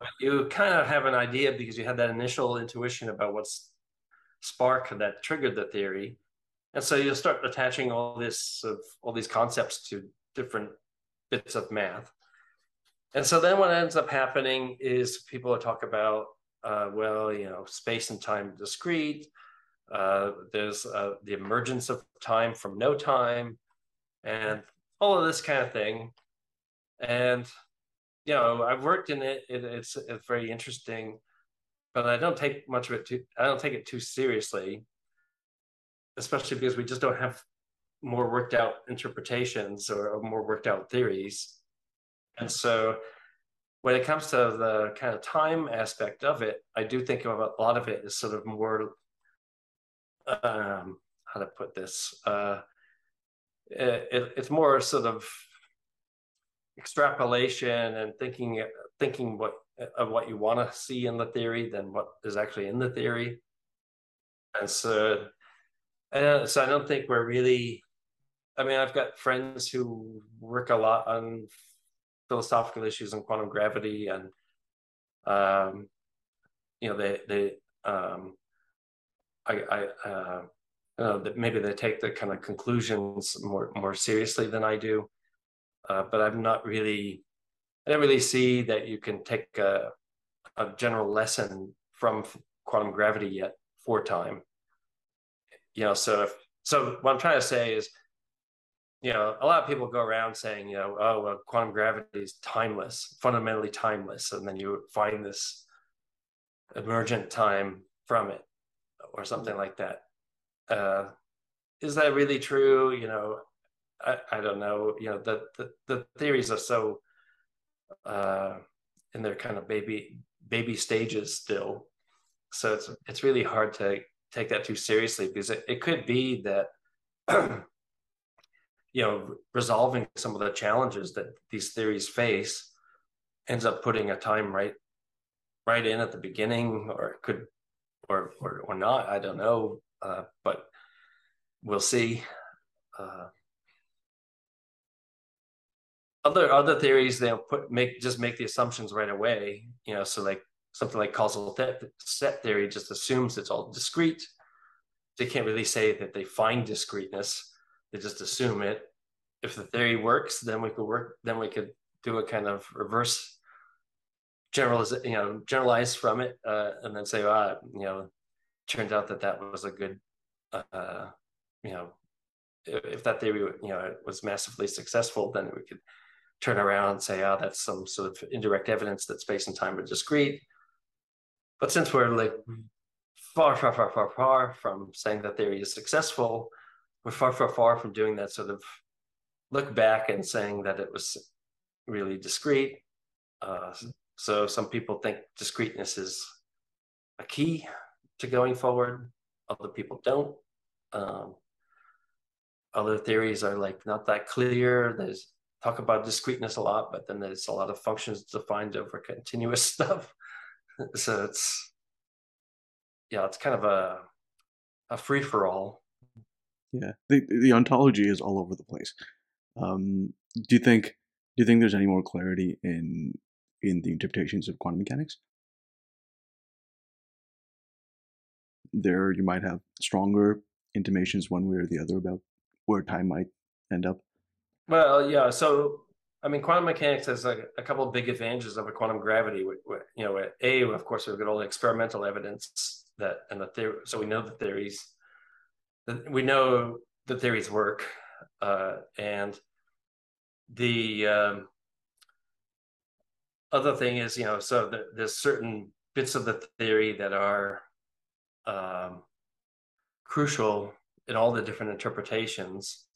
But you kind of have an idea because you had that initial intuition about what's spark that triggered the theory. And so you'll start attaching all this of all these concepts to different bits of math. And so then what ends up happening is people talk about, uh, well, you know, space and time discrete, uh, there's uh, the emergence of time from no time, and all of this kind of thing. And you know, I've worked in it. it it's, it's very interesting, but I don't take much of it too. I don't take it too seriously, especially because we just don't have more worked out interpretations or, or more worked out theories. And so when it comes to the kind of time aspect of it, I do think of a lot of it is sort of more um, how to put this. Uh, it, it's more sort of extrapolation and thinking thinking what of what you want to see in the theory than what is actually in the theory. And so, and so I don't think we're really. I mean, I've got friends who work a lot on philosophical issues in quantum gravity, and um, you know, they they um, I, I uh, uh, that maybe they take the kind of conclusions more more seriously than I do. Uh, but I'm not really, I don't really see that you can take a, a general lesson from quantum gravity yet for time. You know, so if so, what I'm trying to say is, you know, a lot of people go around saying, you know, oh, well, quantum gravity is timeless, fundamentally timeless, and then you find this emergent time from it or something like that. Uh, is that really true? You know, I, I don't know. You know, the, the, the theories are so uh, in their kind of baby baby stages still. So it's it's really hard to take that too seriously because it, it could be that *clears throat* you know resolving some of the challenges that these theories face ends up putting a time right right in at the beginning or could or or, or not. I don't know, uh, but we'll see. Uh, other other theories they'll put make just make the assumptions right away. You know, so like something like causal set theory just assumes it's all discrete. They can't really say that they find discreteness. They just assume it. If the theory works, then we could work. Then we could do a kind of reverse generalize, you know, generalize from it, uh, and then say, ah, you know, turned out that that was a good, uh, you know, if, if that theory, you know, was massively successful, then we could turn around and say, oh, that's some sort of indirect evidence that space and time are discrete. But since we're like far, far, far, far, far from saying that theory is successful, we're far, far, far from doing that sort of look back and saying that it was really discrete. Uh, so some people think discreteness is a key to going forward. Other people don't. Um, other theories are like not that clear. There's talk about discreteness a lot, but then there's a lot of functions defined over continuous *laughs* stuff. so it's yeah, it's kind of a a free for all. Yeah, the the ontology is all over the place. Um, do you think do you think there's any more clarity in in the interpretations of quantum mechanics. There, you might have stronger intimations one way or the other about where time might end up. Well, yeah. So I mean, quantum mechanics has a, a couple of big advantages over quantum gravity. You know, a of course we've got all the experimental evidence that and the theory, so we know the theories. We know the theories work, uh, and the um, other thing is, you know, so the, there's certain bits of the theory that are um, crucial in all the different interpretations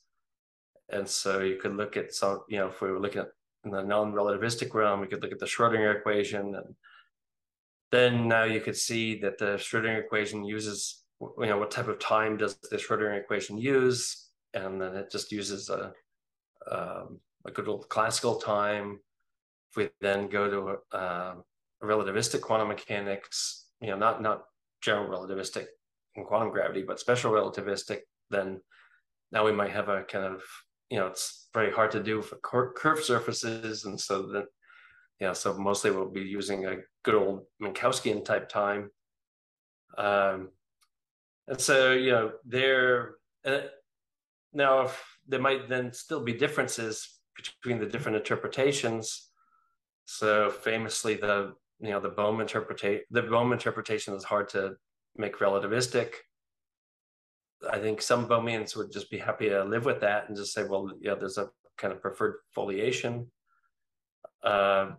and so you could look at some, you know, if we were looking at in the non-relativistic realm, we could look at the Schrodinger equation. And then now you could see that the Schrodinger equation uses, you know, what type of time does the Schrodinger equation use? And then it just uses a, um, a good old classical time. If we then go to a relativistic quantum mechanics, you know, not, not general relativistic in quantum gravity, but special relativistic, then now we might have a kind of you know it's very hard to do for cur- curved surfaces and so that yeah so mostly we'll be using a good old minkowskian type time um and so you know there uh, now if there might then still be differences between the different interpretations so famously the you know the bohm interpretation the bohm interpretation is hard to make relativistic I think some Bohmians would just be happy to live with that and just say, well, yeah, there's a kind of preferred foliation. Uh,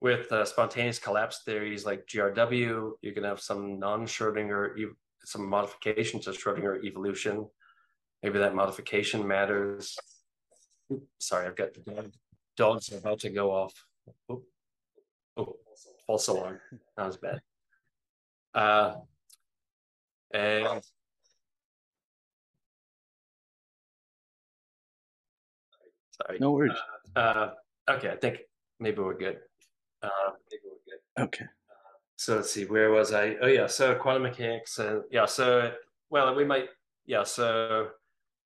with uh, spontaneous collapse theories like GRW, you can have some non-Schrodinger, some modification to Schrodinger evolution. Maybe that modification matters. Sorry, I've got the dogs about to go off. Oh, oh false alarm. That was bad. Uh, and Sorry. No worries. Uh, uh, okay, I think maybe we're good. Uh, maybe we're good. Okay. So let's see, where was I? Oh yeah, so quantum mechanics, and yeah, so well, we might, yeah, so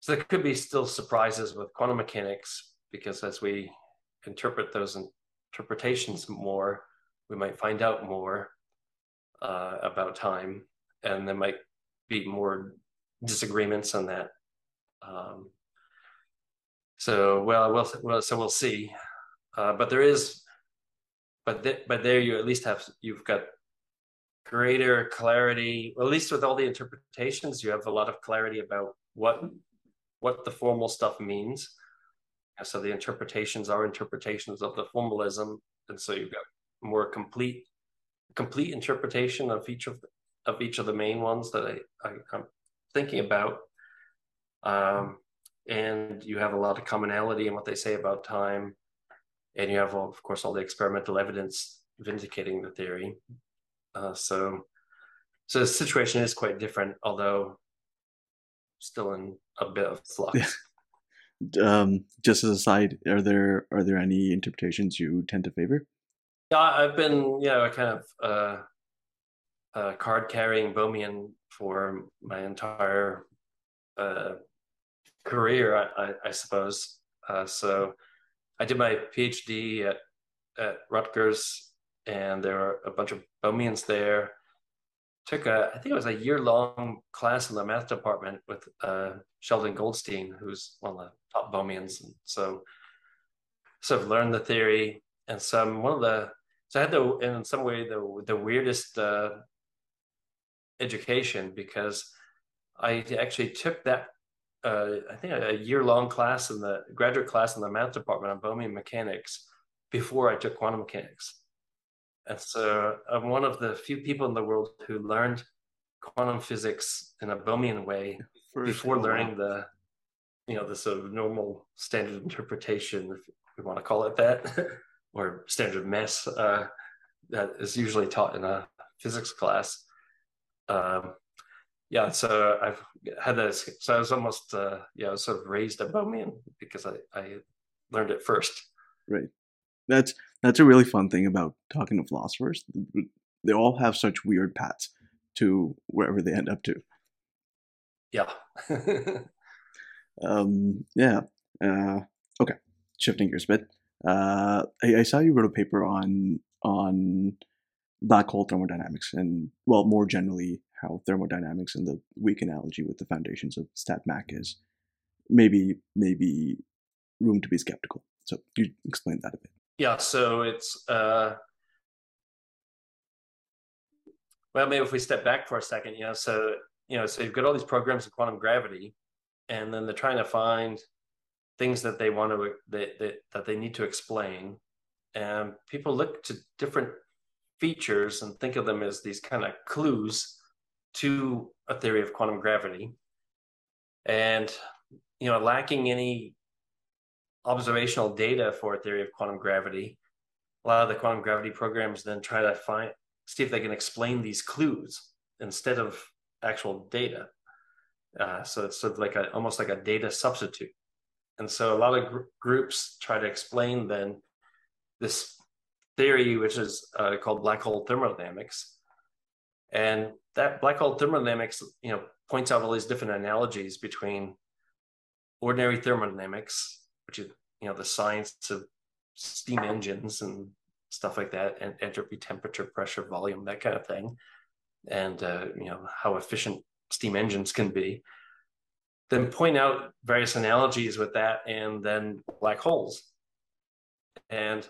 so there could be still surprises with quantum mechanics because as we interpret those interpretations more, we might find out more uh, about time, and there might be more disagreements on that. Um, so well, well, well so we'll see. Uh, but there is, but th- but there you at least have you've got greater clarity. At least with all the interpretations, you have a lot of clarity about what what the formal stuff means. So the interpretations are interpretations of the formalism, and so you've got more complete complete interpretation of each of the, of each of the main ones that I, I am thinking about. Um, and you have a lot of commonality in what they say about time and you have of course all the experimental evidence vindicating the theory. Uh, so so the situation is quite different although still in a bit of flux. Um, just as a side are there are there any interpretations you tend to favor? Yeah i've been you know a kind of uh, uh, card carrying bohmian for my entire uh, career, I, I, I suppose. Uh, so I did my PhD at, at Rutgers, and there were a bunch of Bohmians there. Took a, I think it was a year long class in the math department with uh, Sheldon Goldstein, who's one of the top Bohmians. And so, sort of learned the theory. And some, one of the, so I had the, in some way, the, the weirdest uh, education because I actually took that uh, I think a year long class in the graduate class in the math department on Bohmian mechanics before I took quantum mechanics. And so I'm one of the few people in the world who learned quantum physics in a Bohmian way First before learning the, you know, the sort of normal standard interpretation, if we want to call it that, *laughs* or standard mess uh, that is usually taught in a physics class. Um, yeah, so I've had this. So I was almost, uh, yeah, I was sort of raised a Bohmian because I, I learned it first. Right. That's that's a really fun thing about talking to philosophers. They all have such weird paths to wherever they end up to. Yeah. *laughs* um, yeah. Uh, okay. Shifting gears a bit. Uh, I, I saw you wrote a paper on on black hole thermodynamics and well more generally how thermodynamics and the weak analogy with the foundations of StatMech is maybe maybe room to be skeptical. So you explain that a bit. Yeah, so it's uh, well, maybe if we step back for a second, you know, so you know, so you've got all these programs of quantum gravity, and then they're trying to find things that they want to that that, that they need to explain, and people look to different features and think of them as these kind of clues to a theory of quantum gravity, and you know, lacking any observational data for a theory of quantum gravity, a lot of the quantum gravity programs then try to find see if they can explain these clues instead of actual data. Uh, so it's sort of like a almost like a data substitute. And so a lot of gr- groups try to explain then this theory, which is uh, called black hole thermodynamics. And that black hole thermodynamics, you know, points out all these different analogies between ordinary thermodynamics which is you know the science of steam engines and stuff like that, and entropy, temperature, pressure, volume, that kind of thing, and uh, you know how efficient steam engines can be. Then point out various analogies with that, and then black holes, and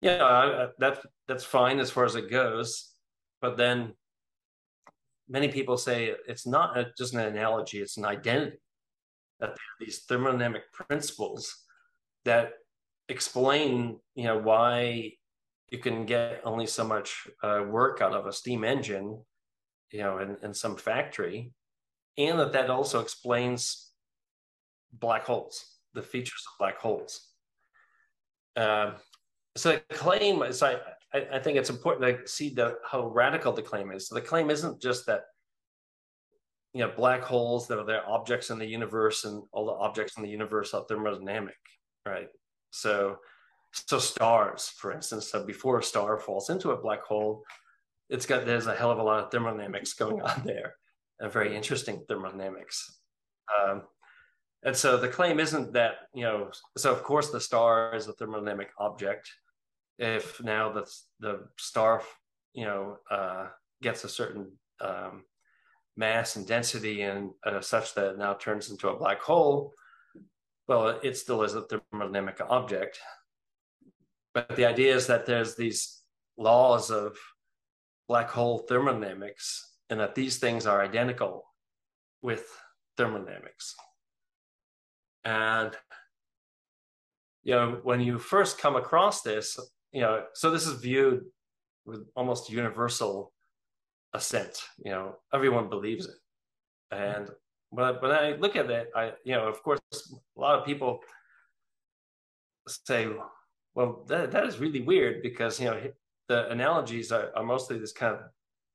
yeah, I, that's that's fine as far as it goes, but then many people say it's not a, just an analogy; it's an identity that these thermodynamic principles that explain, you know, why you can get only so much uh, work out of a steam engine, you know, in, in some factory, and that that also explains black holes, the features of black holes. Uh, so the claim is, I, I think it's important to see the, how radical the claim is. So the claim isn't just that you know black holes that are there objects in the universe and all the objects in the universe are thermodynamic right so so stars for instance so before a star falls into a black hole it's got there's a hell of a lot of thermodynamics *laughs* going on there and very interesting thermodynamics um, and so the claim isn't that you know so of course the star is a thermodynamic object if now the the star you know uh, gets a certain um, mass and density and uh, such that it now turns into a black hole, well, it still is a thermodynamic object. But the idea is that there's these laws of black hole thermodynamics and that these things are identical with thermodynamics. And you know, when you first come across this, you know, so this is viewed with almost universal assent. You know, everyone believes it. Mm-hmm. And but when I look at it, I you know, of course, a lot of people say, well, that, that is really weird because you know the analogies are, are mostly this kind of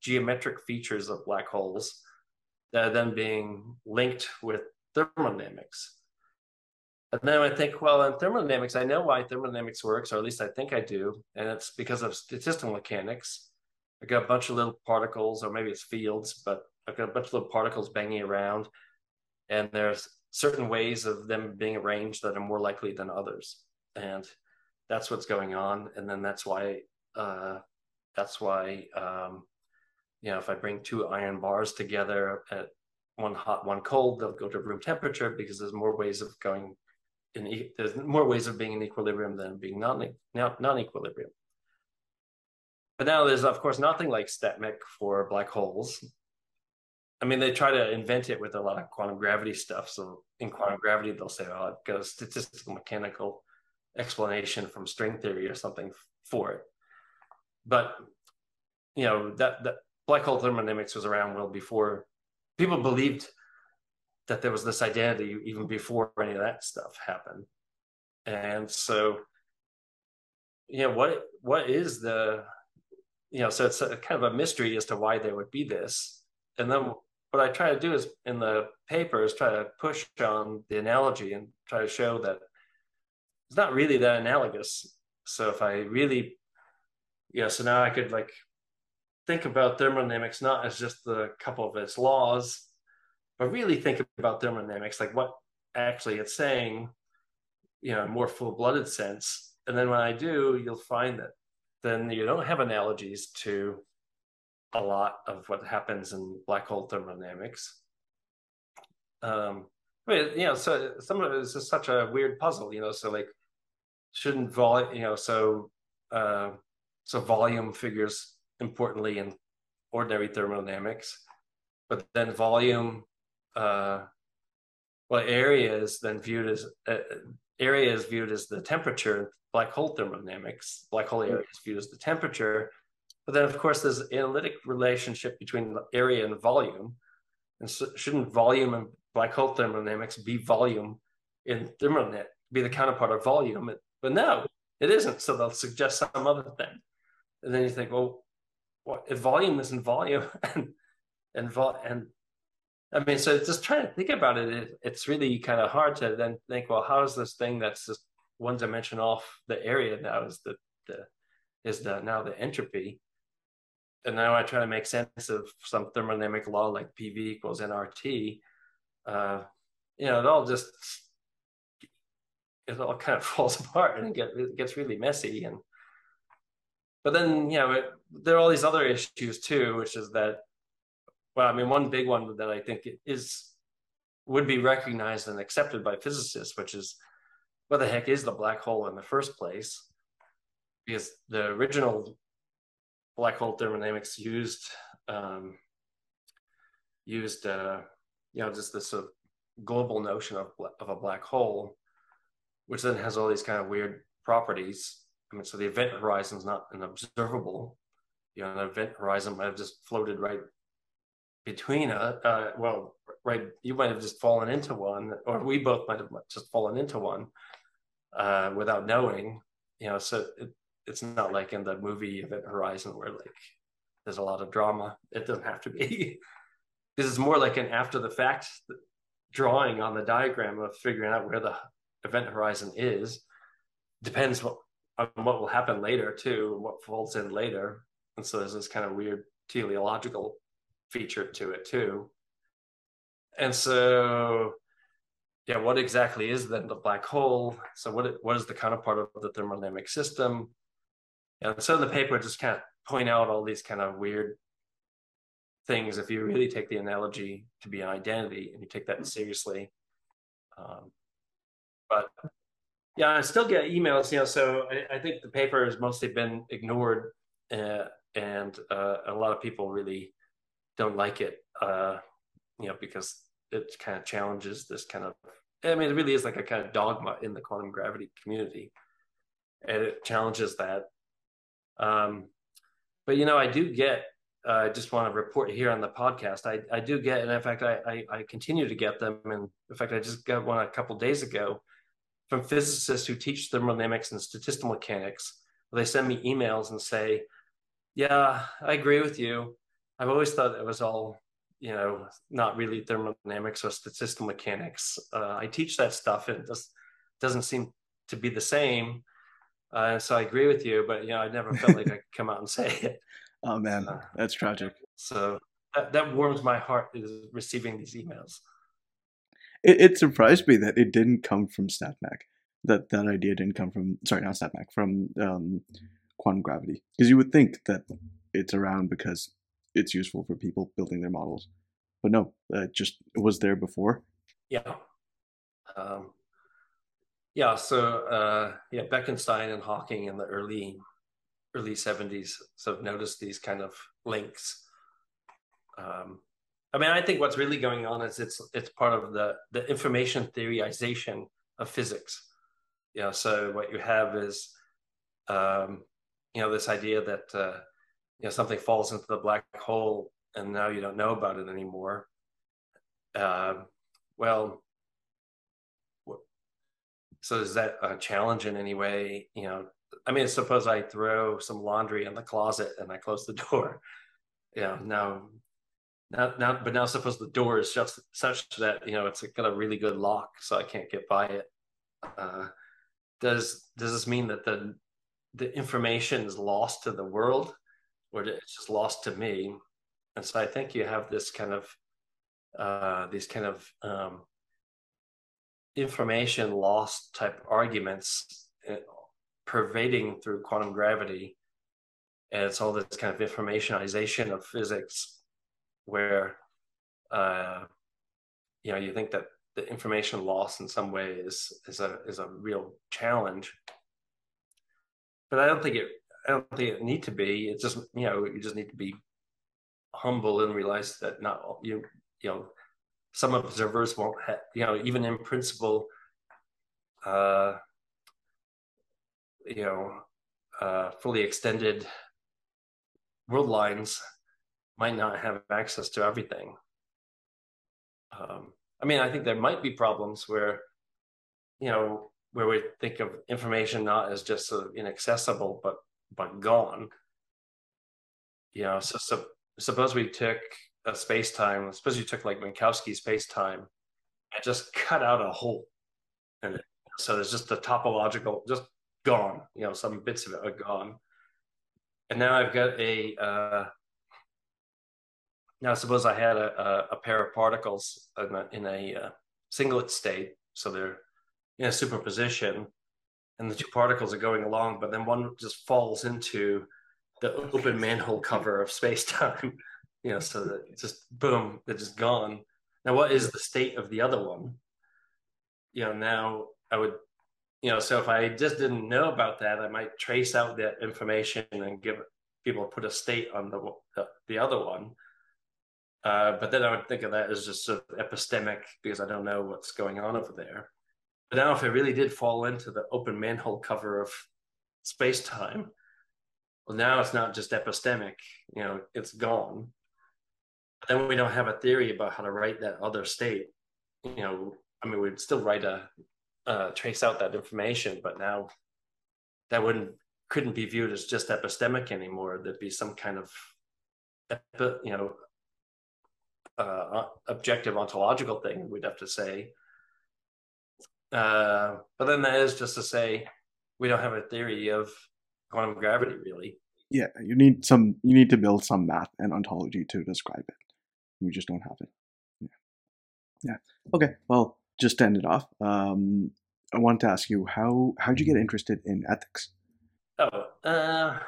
geometric features of black holes that are then being linked with thermodynamics. And then I think, well, in thermodynamics, I know why thermodynamics works, or at least I think I do, and it's because of statistical mechanics. I've got a bunch of little particles, or maybe it's fields, but I've got a bunch of little particles banging around, and there's certain ways of them being arranged that are more likely than others, and that's what's going on. And then that's why uh, that's why um, you know if I bring two iron bars together at one hot, one cold, they'll go to room temperature because there's more ways of going in. There's more ways of being in equilibrium than being non non equilibrium. But now there's of course nothing like StatMech for black holes. I mean, they try to invent it with a lot of quantum gravity stuff. So in quantum gravity, they'll say, "Oh, got a statistical mechanical explanation from string theory or something for it." But you know that that black hole thermodynamics was around well before people believed that there was this identity even before any of that stuff happened. And so, you know, what what is the you know, so it's a, kind of a mystery as to why there would be this. And then what I try to do is in the paper is try to push on the analogy and try to show that it's not really that analogous. So if I really, know, so now I could like think about thermodynamics not as just the couple of its laws, but really think about thermodynamics, like what actually it's saying, you know, more full-blooded sense. And then when I do, you'll find that then you don't have analogies to a lot of what happens in black hole thermodynamics. Um, mean, you know, so some of it is just such a weird puzzle, you know. So like, shouldn't volume you know so uh, so volume figures importantly in ordinary thermodynamics but then volume uh, well area is then viewed as uh, area is viewed as the temperature black hole thermodynamics black hole area is viewed as the temperature. But then of course there's analytic relationship between area and volume. And so shouldn't volume and black hole thermodynamics be volume in thermodynamics be the counterpart of volume? But no it isn't. So they'll suggest some other thing. And then you think well what if volume isn't volume *laughs* and and and I mean, so just trying to think about it, it it's really kind of hard to then think, well, how is this thing that's just one dimension off the area now is the the is the now the entropy, and now I try to make sense of some thermodynamic law like PV equals nRT. Uh, you know, it all just it all kind of *laughs* falls apart and it, get, it gets really messy and but then you know it, there are all these other issues too which is that well, I mean, one big one that I think is would be recognized and accepted by physicists, which is what the heck is the black hole in the first place? Because the original black hole thermodynamics used um, used uh, you know just this sort of global notion of of a black hole, which then has all these kind of weird properties. I mean, so the event horizon is not an observable. You know, an event horizon might have just floated right between us, uh, uh, well, right, you might have just fallen into one, or we both might have just fallen into one uh, without knowing, you know. So it, it's not like in the movie Event Horizon where like there's a lot of drama. It doesn't have to be. *laughs* this is more like an after the fact drawing on the diagram of figuring out where the event horizon is. Depends what on what will happen later too, what falls in later. And so there's this kind of weird teleological feature to it too. And so, yeah, what exactly is then the black hole? So what what is the counterpart of the thermodynamic system? And so the paper just kind of point out all these kind of weird things if you really take the analogy to be an identity and you take that seriously. Um, but yeah, I still get emails, you know, so I, I think the paper has mostly been ignored uh, and uh, a lot of people really don't like it, uh, you know, because it kind of challenges this kind of. I mean, it really is like a kind of dogma in the quantum gravity community, and it challenges that. Um, but you know, I do get. Uh, I just want to report here on the podcast. I, I do get, and in fact, I, I, I continue to get them. And in fact, I just got one a couple days ago from physicists who teach thermodynamics and statistical mechanics. They send me emails and say, "Yeah, I agree with you. I've always thought it was all, you know, not really thermodynamics or statistical mechanics. Uh, I teach that stuff, and it just doesn't seem to be the same. Uh, so I agree with you, but you know, I never felt like I could come out and say it. *laughs* Oh man, uh, that's tragic. So that, that warms my heart is receiving these emails. It, it surprised me that it didn't come from StatMech. That that idea didn't come from sorry, not StatMech, from um, quantum gravity. Because you would think that it's around because it's useful for people building their models. But no, it just it was there before. Yeah. Um, yeah. So uh, yeah, Bekenstein and Hawking in the early early 70s sort of noticed these kind of links. Um, I mean, I think what's really going on is it's it's part of the the information theorization of physics. Yeah. so what you have is, um, you know, this idea that uh, you know something falls into the black hole and now you don't know about it anymore. Uh, well so is that a challenge in any way? You know i mean suppose i throw some laundry in the closet and i close the *laughs* door. You know now now, now but now suppose the door is just such that you know it's got a really good lock so i can't get by it. Uh, does does this mean that the the information is lost to the world or it's just lost to me. And so I think you have this kind of uh, these kind of um, information loss type arguments uh, pervading through quantum gravity. And it's all this kind of informationization of physics where, uh, you know, you think that the information loss in some way is, is a, is a real challenge. but I don't think it. I don't think it need to be. It's just you know you just need to be humble and realize that not you you know some observers won't have you know even in principle uh you know uh fully extended world lines might not have access to everything um i mean i think there might be problems where you know where we think of information not as just sort of inaccessible but but gone. You know so, so suppose we took a space time suppose you took like minkowski space time and just cut out a hole and so there's just the topological just gone you know some bits of it are gone. And now i've got a uh now suppose i had a, a, a pair of particles in a, in a uh, singlet state. So they're in a superposition and the two particles are going along, but then one just falls into the open manhole cover of space time, *laughs* you know, so that just boom, they're just gone. Now, what is the state of the other one? You know, now I would, you know, so if I just didn't know about that, I might trace out that information and give people put a state on the the, the other one. Uh, but then I would think of that as just sort of epistemic because I don't know what's going on over there. Now, if it really did fall into the open manhole cover of space time, well, now it's not just epistemic, you know, it's gone. Then we don't have a theory about how to write that other state. You know, I mean, we'd still write a, uh, trace out that information, but now that wouldn't couldn't be viewed as just epistemic anymore. There'd be some kind of, epi, you know, uh, objective ontological thing we'd have to say uh, but then that is just to say we don't have a theory of quantum gravity, really. Yeah, you need some. You need to build some math and ontology to describe it. We just don't have it. Yeah. Yeah. Okay. Well, just to end it off, um, I want to ask you how how did you get interested in ethics? Oh, uh,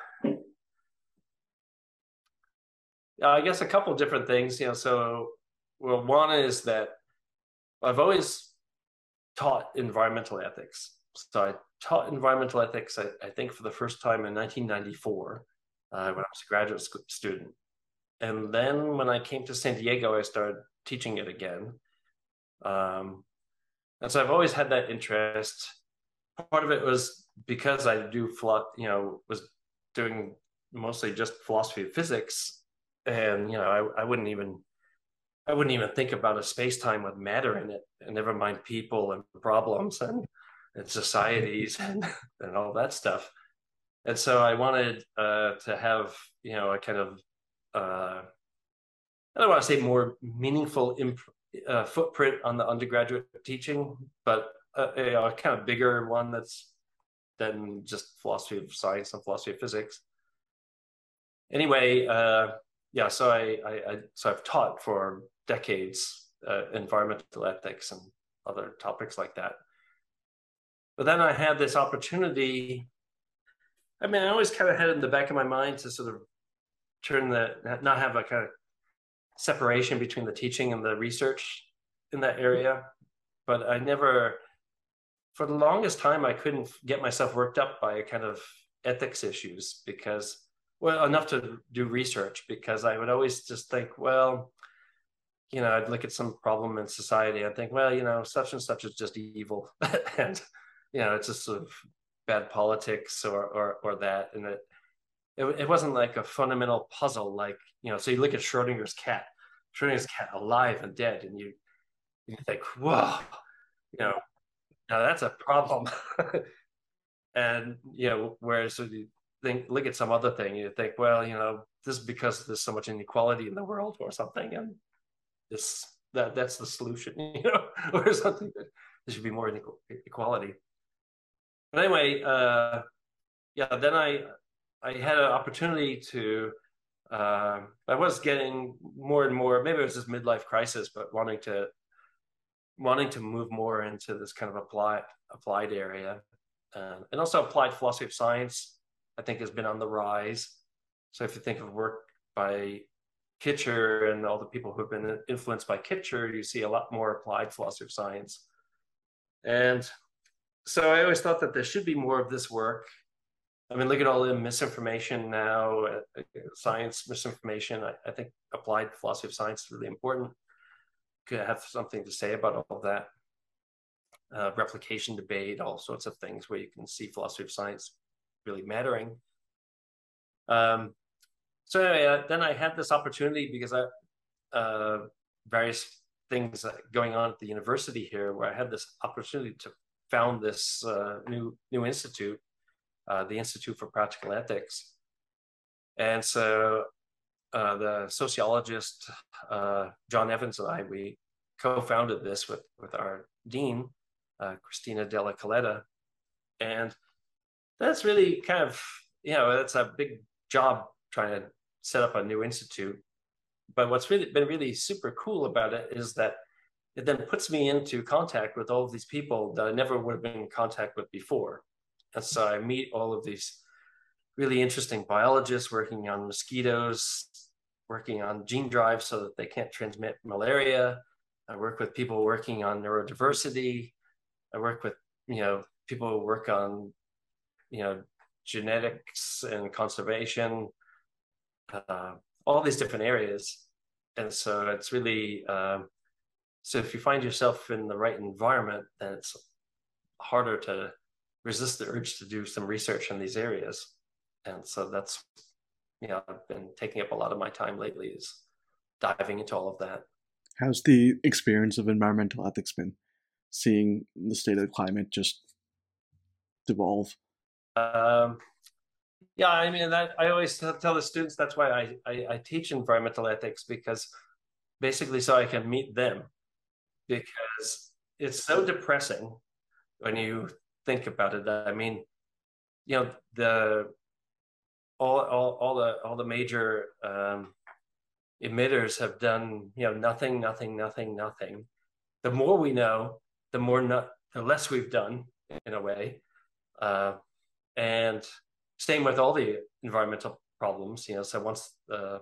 I guess a couple different things. You know, so well, one is that I've always taught environmental ethics. So I taught environmental ethics, I, I think, for the first time in 1994 uh, when I was a graduate student. And then when I came to San Diego, I started teaching it again. Um, and so I've always had that interest. Part of it was because I do, you know, was doing mostly just philosophy of physics. And, you know, I, I wouldn't even I wouldn't even think about a space time with matter in it, and never mind people and problems and, and societies *laughs* and, and all that stuff. And so I wanted uh, to have, you know, a kind of, uh, I don't want to say more meaningful imp- uh, footprint on the undergraduate teaching, but know, a kind of bigger one that's than just philosophy of science and philosophy of physics. Anyway, uh, yeah, so I, I, I, so I've taught for decades uh, environmental ethics and other topics like that. But then I had this opportunity. I mean, I always kind of had it in the back of my mind to sort of turn the not have a kind of separation between the teaching and the research in that area. But I never, for the longest time, I couldn't get myself worked up by a kind of ethics issues because, well, enough to do research because I would always just think, well, you know, I'd look at some problem in society and think, well, you know, such and such is just evil, *laughs* and you know, it's just sort of bad politics or or or that, and it, it it wasn't like a fundamental puzzle, like you know. So you look at Schrodinger's cat, Schrodinger's cat alive and dead, and you you think, whoa, you know, now that's a problem. *laughs* and you know, whereas you think, look at some other thing, you think, well, you know, this is because there's so much inequality in the world or something, and this that that's the solution, *laughs* you know, or something that there should be more equality. But anyway, uh, yeah, then I I had an opportunity to uh, I was getting more and more maybe it was this midlife crisis, but wanting to wanting to move more into this kind of applied applied area, um, and also applied philosophy of science. I think has been on the rise. So if you think of work by Kitcher and all the people who have been influenced by Kitcher, you see a lot more applied philosophy of science. And so I always thought that there should be more of this work. I mean, look at all the misinformation now, uh, science misinformation. I, I, think applied philosophy of science is really important. Could have something to say about all that. Uh, replication debate, all sorts of things where you can see philosophy of science really mattering. Um, so anyway, uh, then I had this opportunity because I uh, various things going on at the university here, where I had this opportunity to found this uh, new new institute uh, the Institute for Practical Ethics. And so uh, the sociologist uh, John Evans and I, we co-founded this with, with our dean, uh, Cristina Della Coletta. And that's really kind of, you know, that's a big job trying to set up a new institute. But what's really been really super cool about it is that it then puts me into contact with all of these people that I never would have been in contact with before. And so I meet all of these really interesting biologists working on mosquitoes, working on gene drives so that they can't transmit malaria. I work with people working on neurodiversity. I work with, you know, people who work on, you know, genetics and conservation, uh, all these different areas. And so it's really, um, so if you find yourself in the right environment, then it's harder to resist the urge to do some research in these areas. And so that's, you know, I've been taking up a lot of my time lately is diving into all of that. How's the experience of environmental ethics been? Seeing the state of the climate just devolve? Um, yeah, I mean, that, I always tell the students that's why I, I, I teach environmental ethics because basically so I can meet them because it's so depressing when you think about it. I mean, you know, the all all all the all the major um, emitters have done you know nothing, nothing, nothing, nothing. The more we know, the more not the less we've done in a way, uh, and same with all the environmental problems. You know, so once the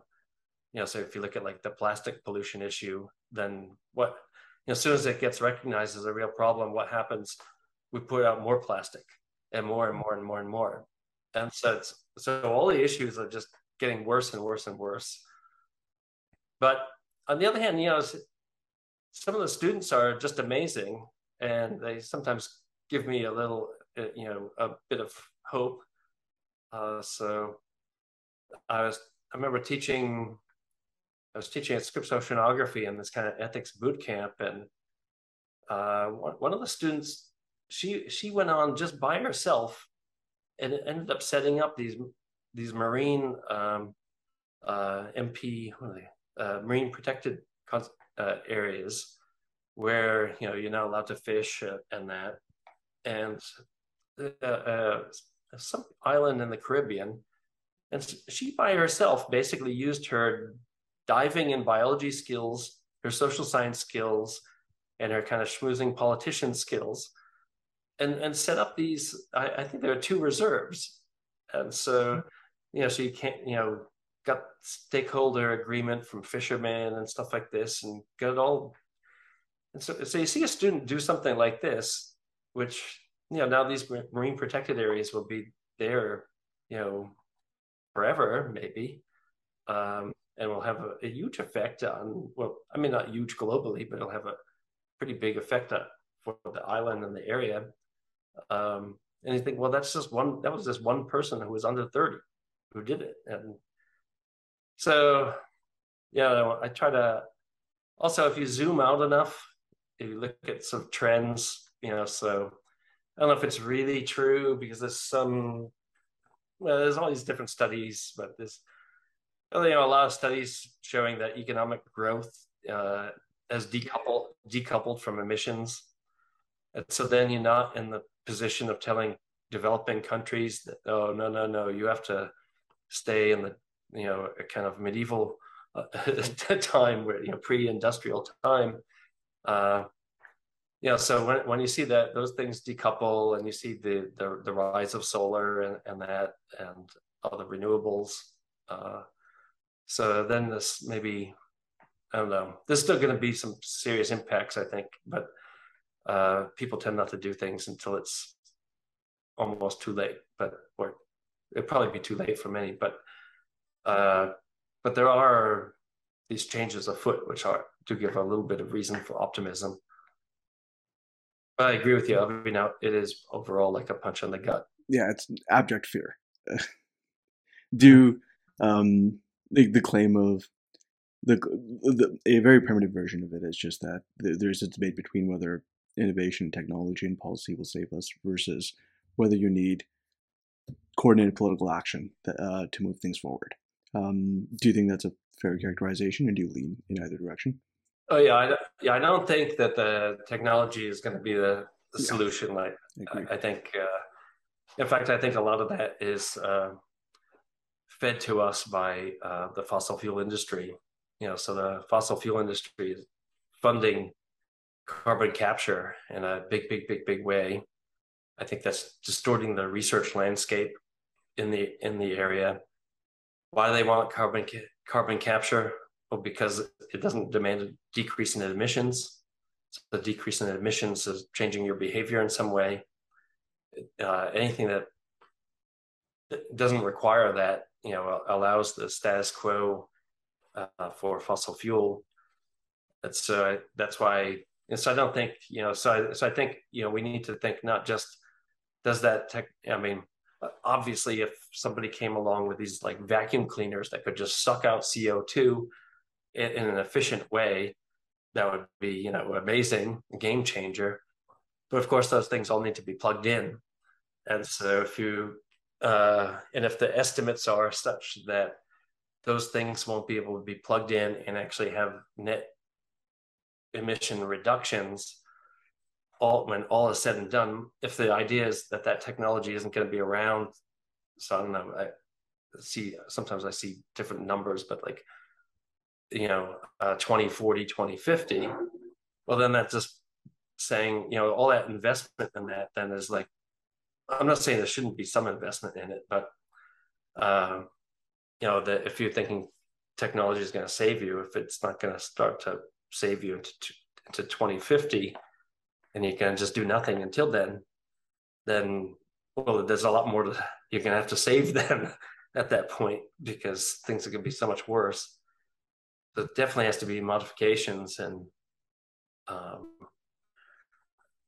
you know, so if you look at like the plastic pollution issue, then what you know, as soon as it gets recognized as a real problem, what happens? we put out more plastic and more and more and more and more. And so it's, so all the issues are just getting worse and worse and worse. But on the other hand, you know, some of the students are just amazing, and they sometimes give me a little, uh, you know, a bit of hope. Uh, so I was, I remember teaching, I was teaching at Scripps Oceanography in this kind of ethics boot camp, and uh, one, of the students she she went on just by herself and ended up setting up these these marine um, uh, MP uh, marine protected uh, areas where you know you're not allowed to fish uh, and that. And uh, some island in the Caribbean and she by herself basically used her diving and biology skills her social science skills and her kind of schmoozing politician skills and and set up these. I, I think there are two reserves, and so mm-hmm. you know, so you can't you know got stakeholder agreement from fishermen and stuff like this, and got it all. And so, so you see a student do something like this, which you know now these marine protected areas will be there, you know, forever maybe, um, and will have a, a, huge effect on well, I mean not huge globally, but it'll have a pretty big effect on, for the island and the area. Um, and you think, well, that's just one, that was just one person who was under 30 who did it. And so, yeah, I try to, also, if you zoom out enough, if you look at some trends, you know, so I don't know if it's really true because there's some, well, there's all these different studies, but there's, you know, a lot of studies showing that economic growth uh, has decoupled decoupled from emissions, and so then you're not in the position of telling developing countries that oh no no no you have to stay in the you know a kind of medieval uh, *laughs* time where you know pre-industrial time. Uh, you know so when, when you see that those things decouple and you see the the, the rise of solar and, and that and other renewables uh, so then this maybe i don't know there's still going to be some serious impacts i think but uh, people tend not to do things until it's almost too late. But or it'd probably be too late for many, but uh, but there are these changes afoot, which are to give a little bit of reason for optimism. I agree with you. I mean, it is overall like a punch on the gut. Yeah, it's abject fear. *laughs* Do um, the, the claim of the, the a very primitive version of it is just that there's a debate between whether innovation, technology, and policy will save us versus whether you need coordinated political action to, uh, to move things forward. Um, do you think that's a fair characterization, or do you lean in either direction? Oh yeah, I, yeah. I don't think that the technology is going to be the, the yeah. solution. Like I, I think, uh, in fact, I think a lot of that is uh, fed to us by uh, the fossil fuel industry. You know, so the fossil fuel industry is funding carbon capture in a big, big, big, big way. I think that's distorting the research landscape in the in the area. Why do they want carbon carbon capture? Well, because it doesn't demand a decrease in emissions. So the decrease in emissions is changing your behavior in some way. Uh, anything that doesn't require that, you know, allows the status quo uh, for fossil fuel. That's uh, that's why. And so I don't think you know. So I, so I think you know we need to think not just does that tech. I mean, obviously, if somebody came along with these like vacuum cleaners that could just suck out CO two in, in an efficient way, that would be you know amazing, game changer. But of course, those things all need to be plugged in, and so if you uh, and if the estimates are such that those things won't be able to be plugged in and actually have net emission reductions all when all is said and done if the idea is that that technology isn't going to be around so i don't know i see sometimes i see different numbers but like you know uh, 2040 2050 well then that's just saying you know all that investment in that then is like i'm not saying there shouldn't be some investment in it but uh, you know that if you're thinking technology is going to save you if it's not going to start to save you into, into 2050 and you can just do nothing until then then well there's a lot more to, *laughs* you're going to have to save *laughs* then at that point because things are going to be so much worse it definitely has to be modifications and um,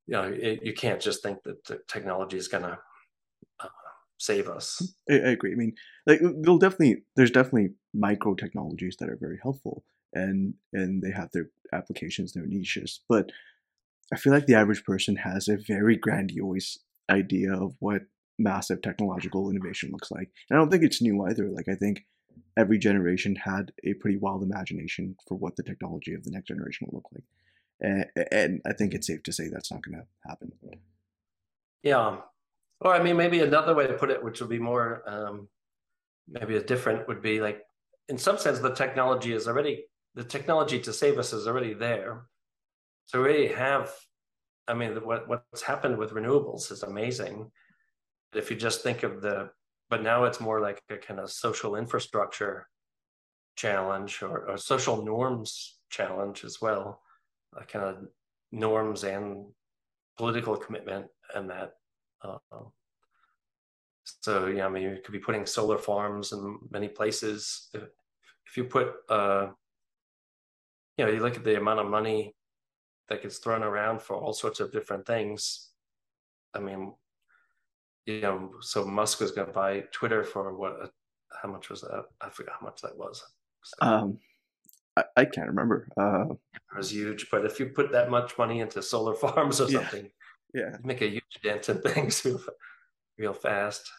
you know it, you can't just think that the technology is going to uh, save us. I, I, agree. I mean like there'll definitely there's definitely micro technologies that are very helpful and and they have their applications their niches but i feel like the average person has a very grandiose idea of what massive technological innovation looks like. And i don't think it's new either. Like i think every generation had a pretty wild imagination for what the technology of the next generation will look like. And, and I think it's safe to say that's not going to happen. Yeah. Or I mean, maybe another way to put it, which would be more, um, maybe a different, would be like, in some sense, the technology is already, the technology to save us is already there. So we have, I mean, what, what's happened with renewables is amazing. If you just think of the but now it's more like a kind of social infrastructure challenge or, or social norms challenge as well, a kind of norms and political commitment and that. Uh, so yeah, I mean, you could be putting solar farms in many places. If, if you put, uh, you know, you look at the amount of money that gets thrown around for all sorts of different things. I mean, you know, so Musk was going to buy Twitter for what? How much was that? I forgot how much that was. So, um, I, I, can't remember. Uh, it was huge, but if you put that much money into solar farms or something, yeah, make a huge dent in things *laughs* real, real fast.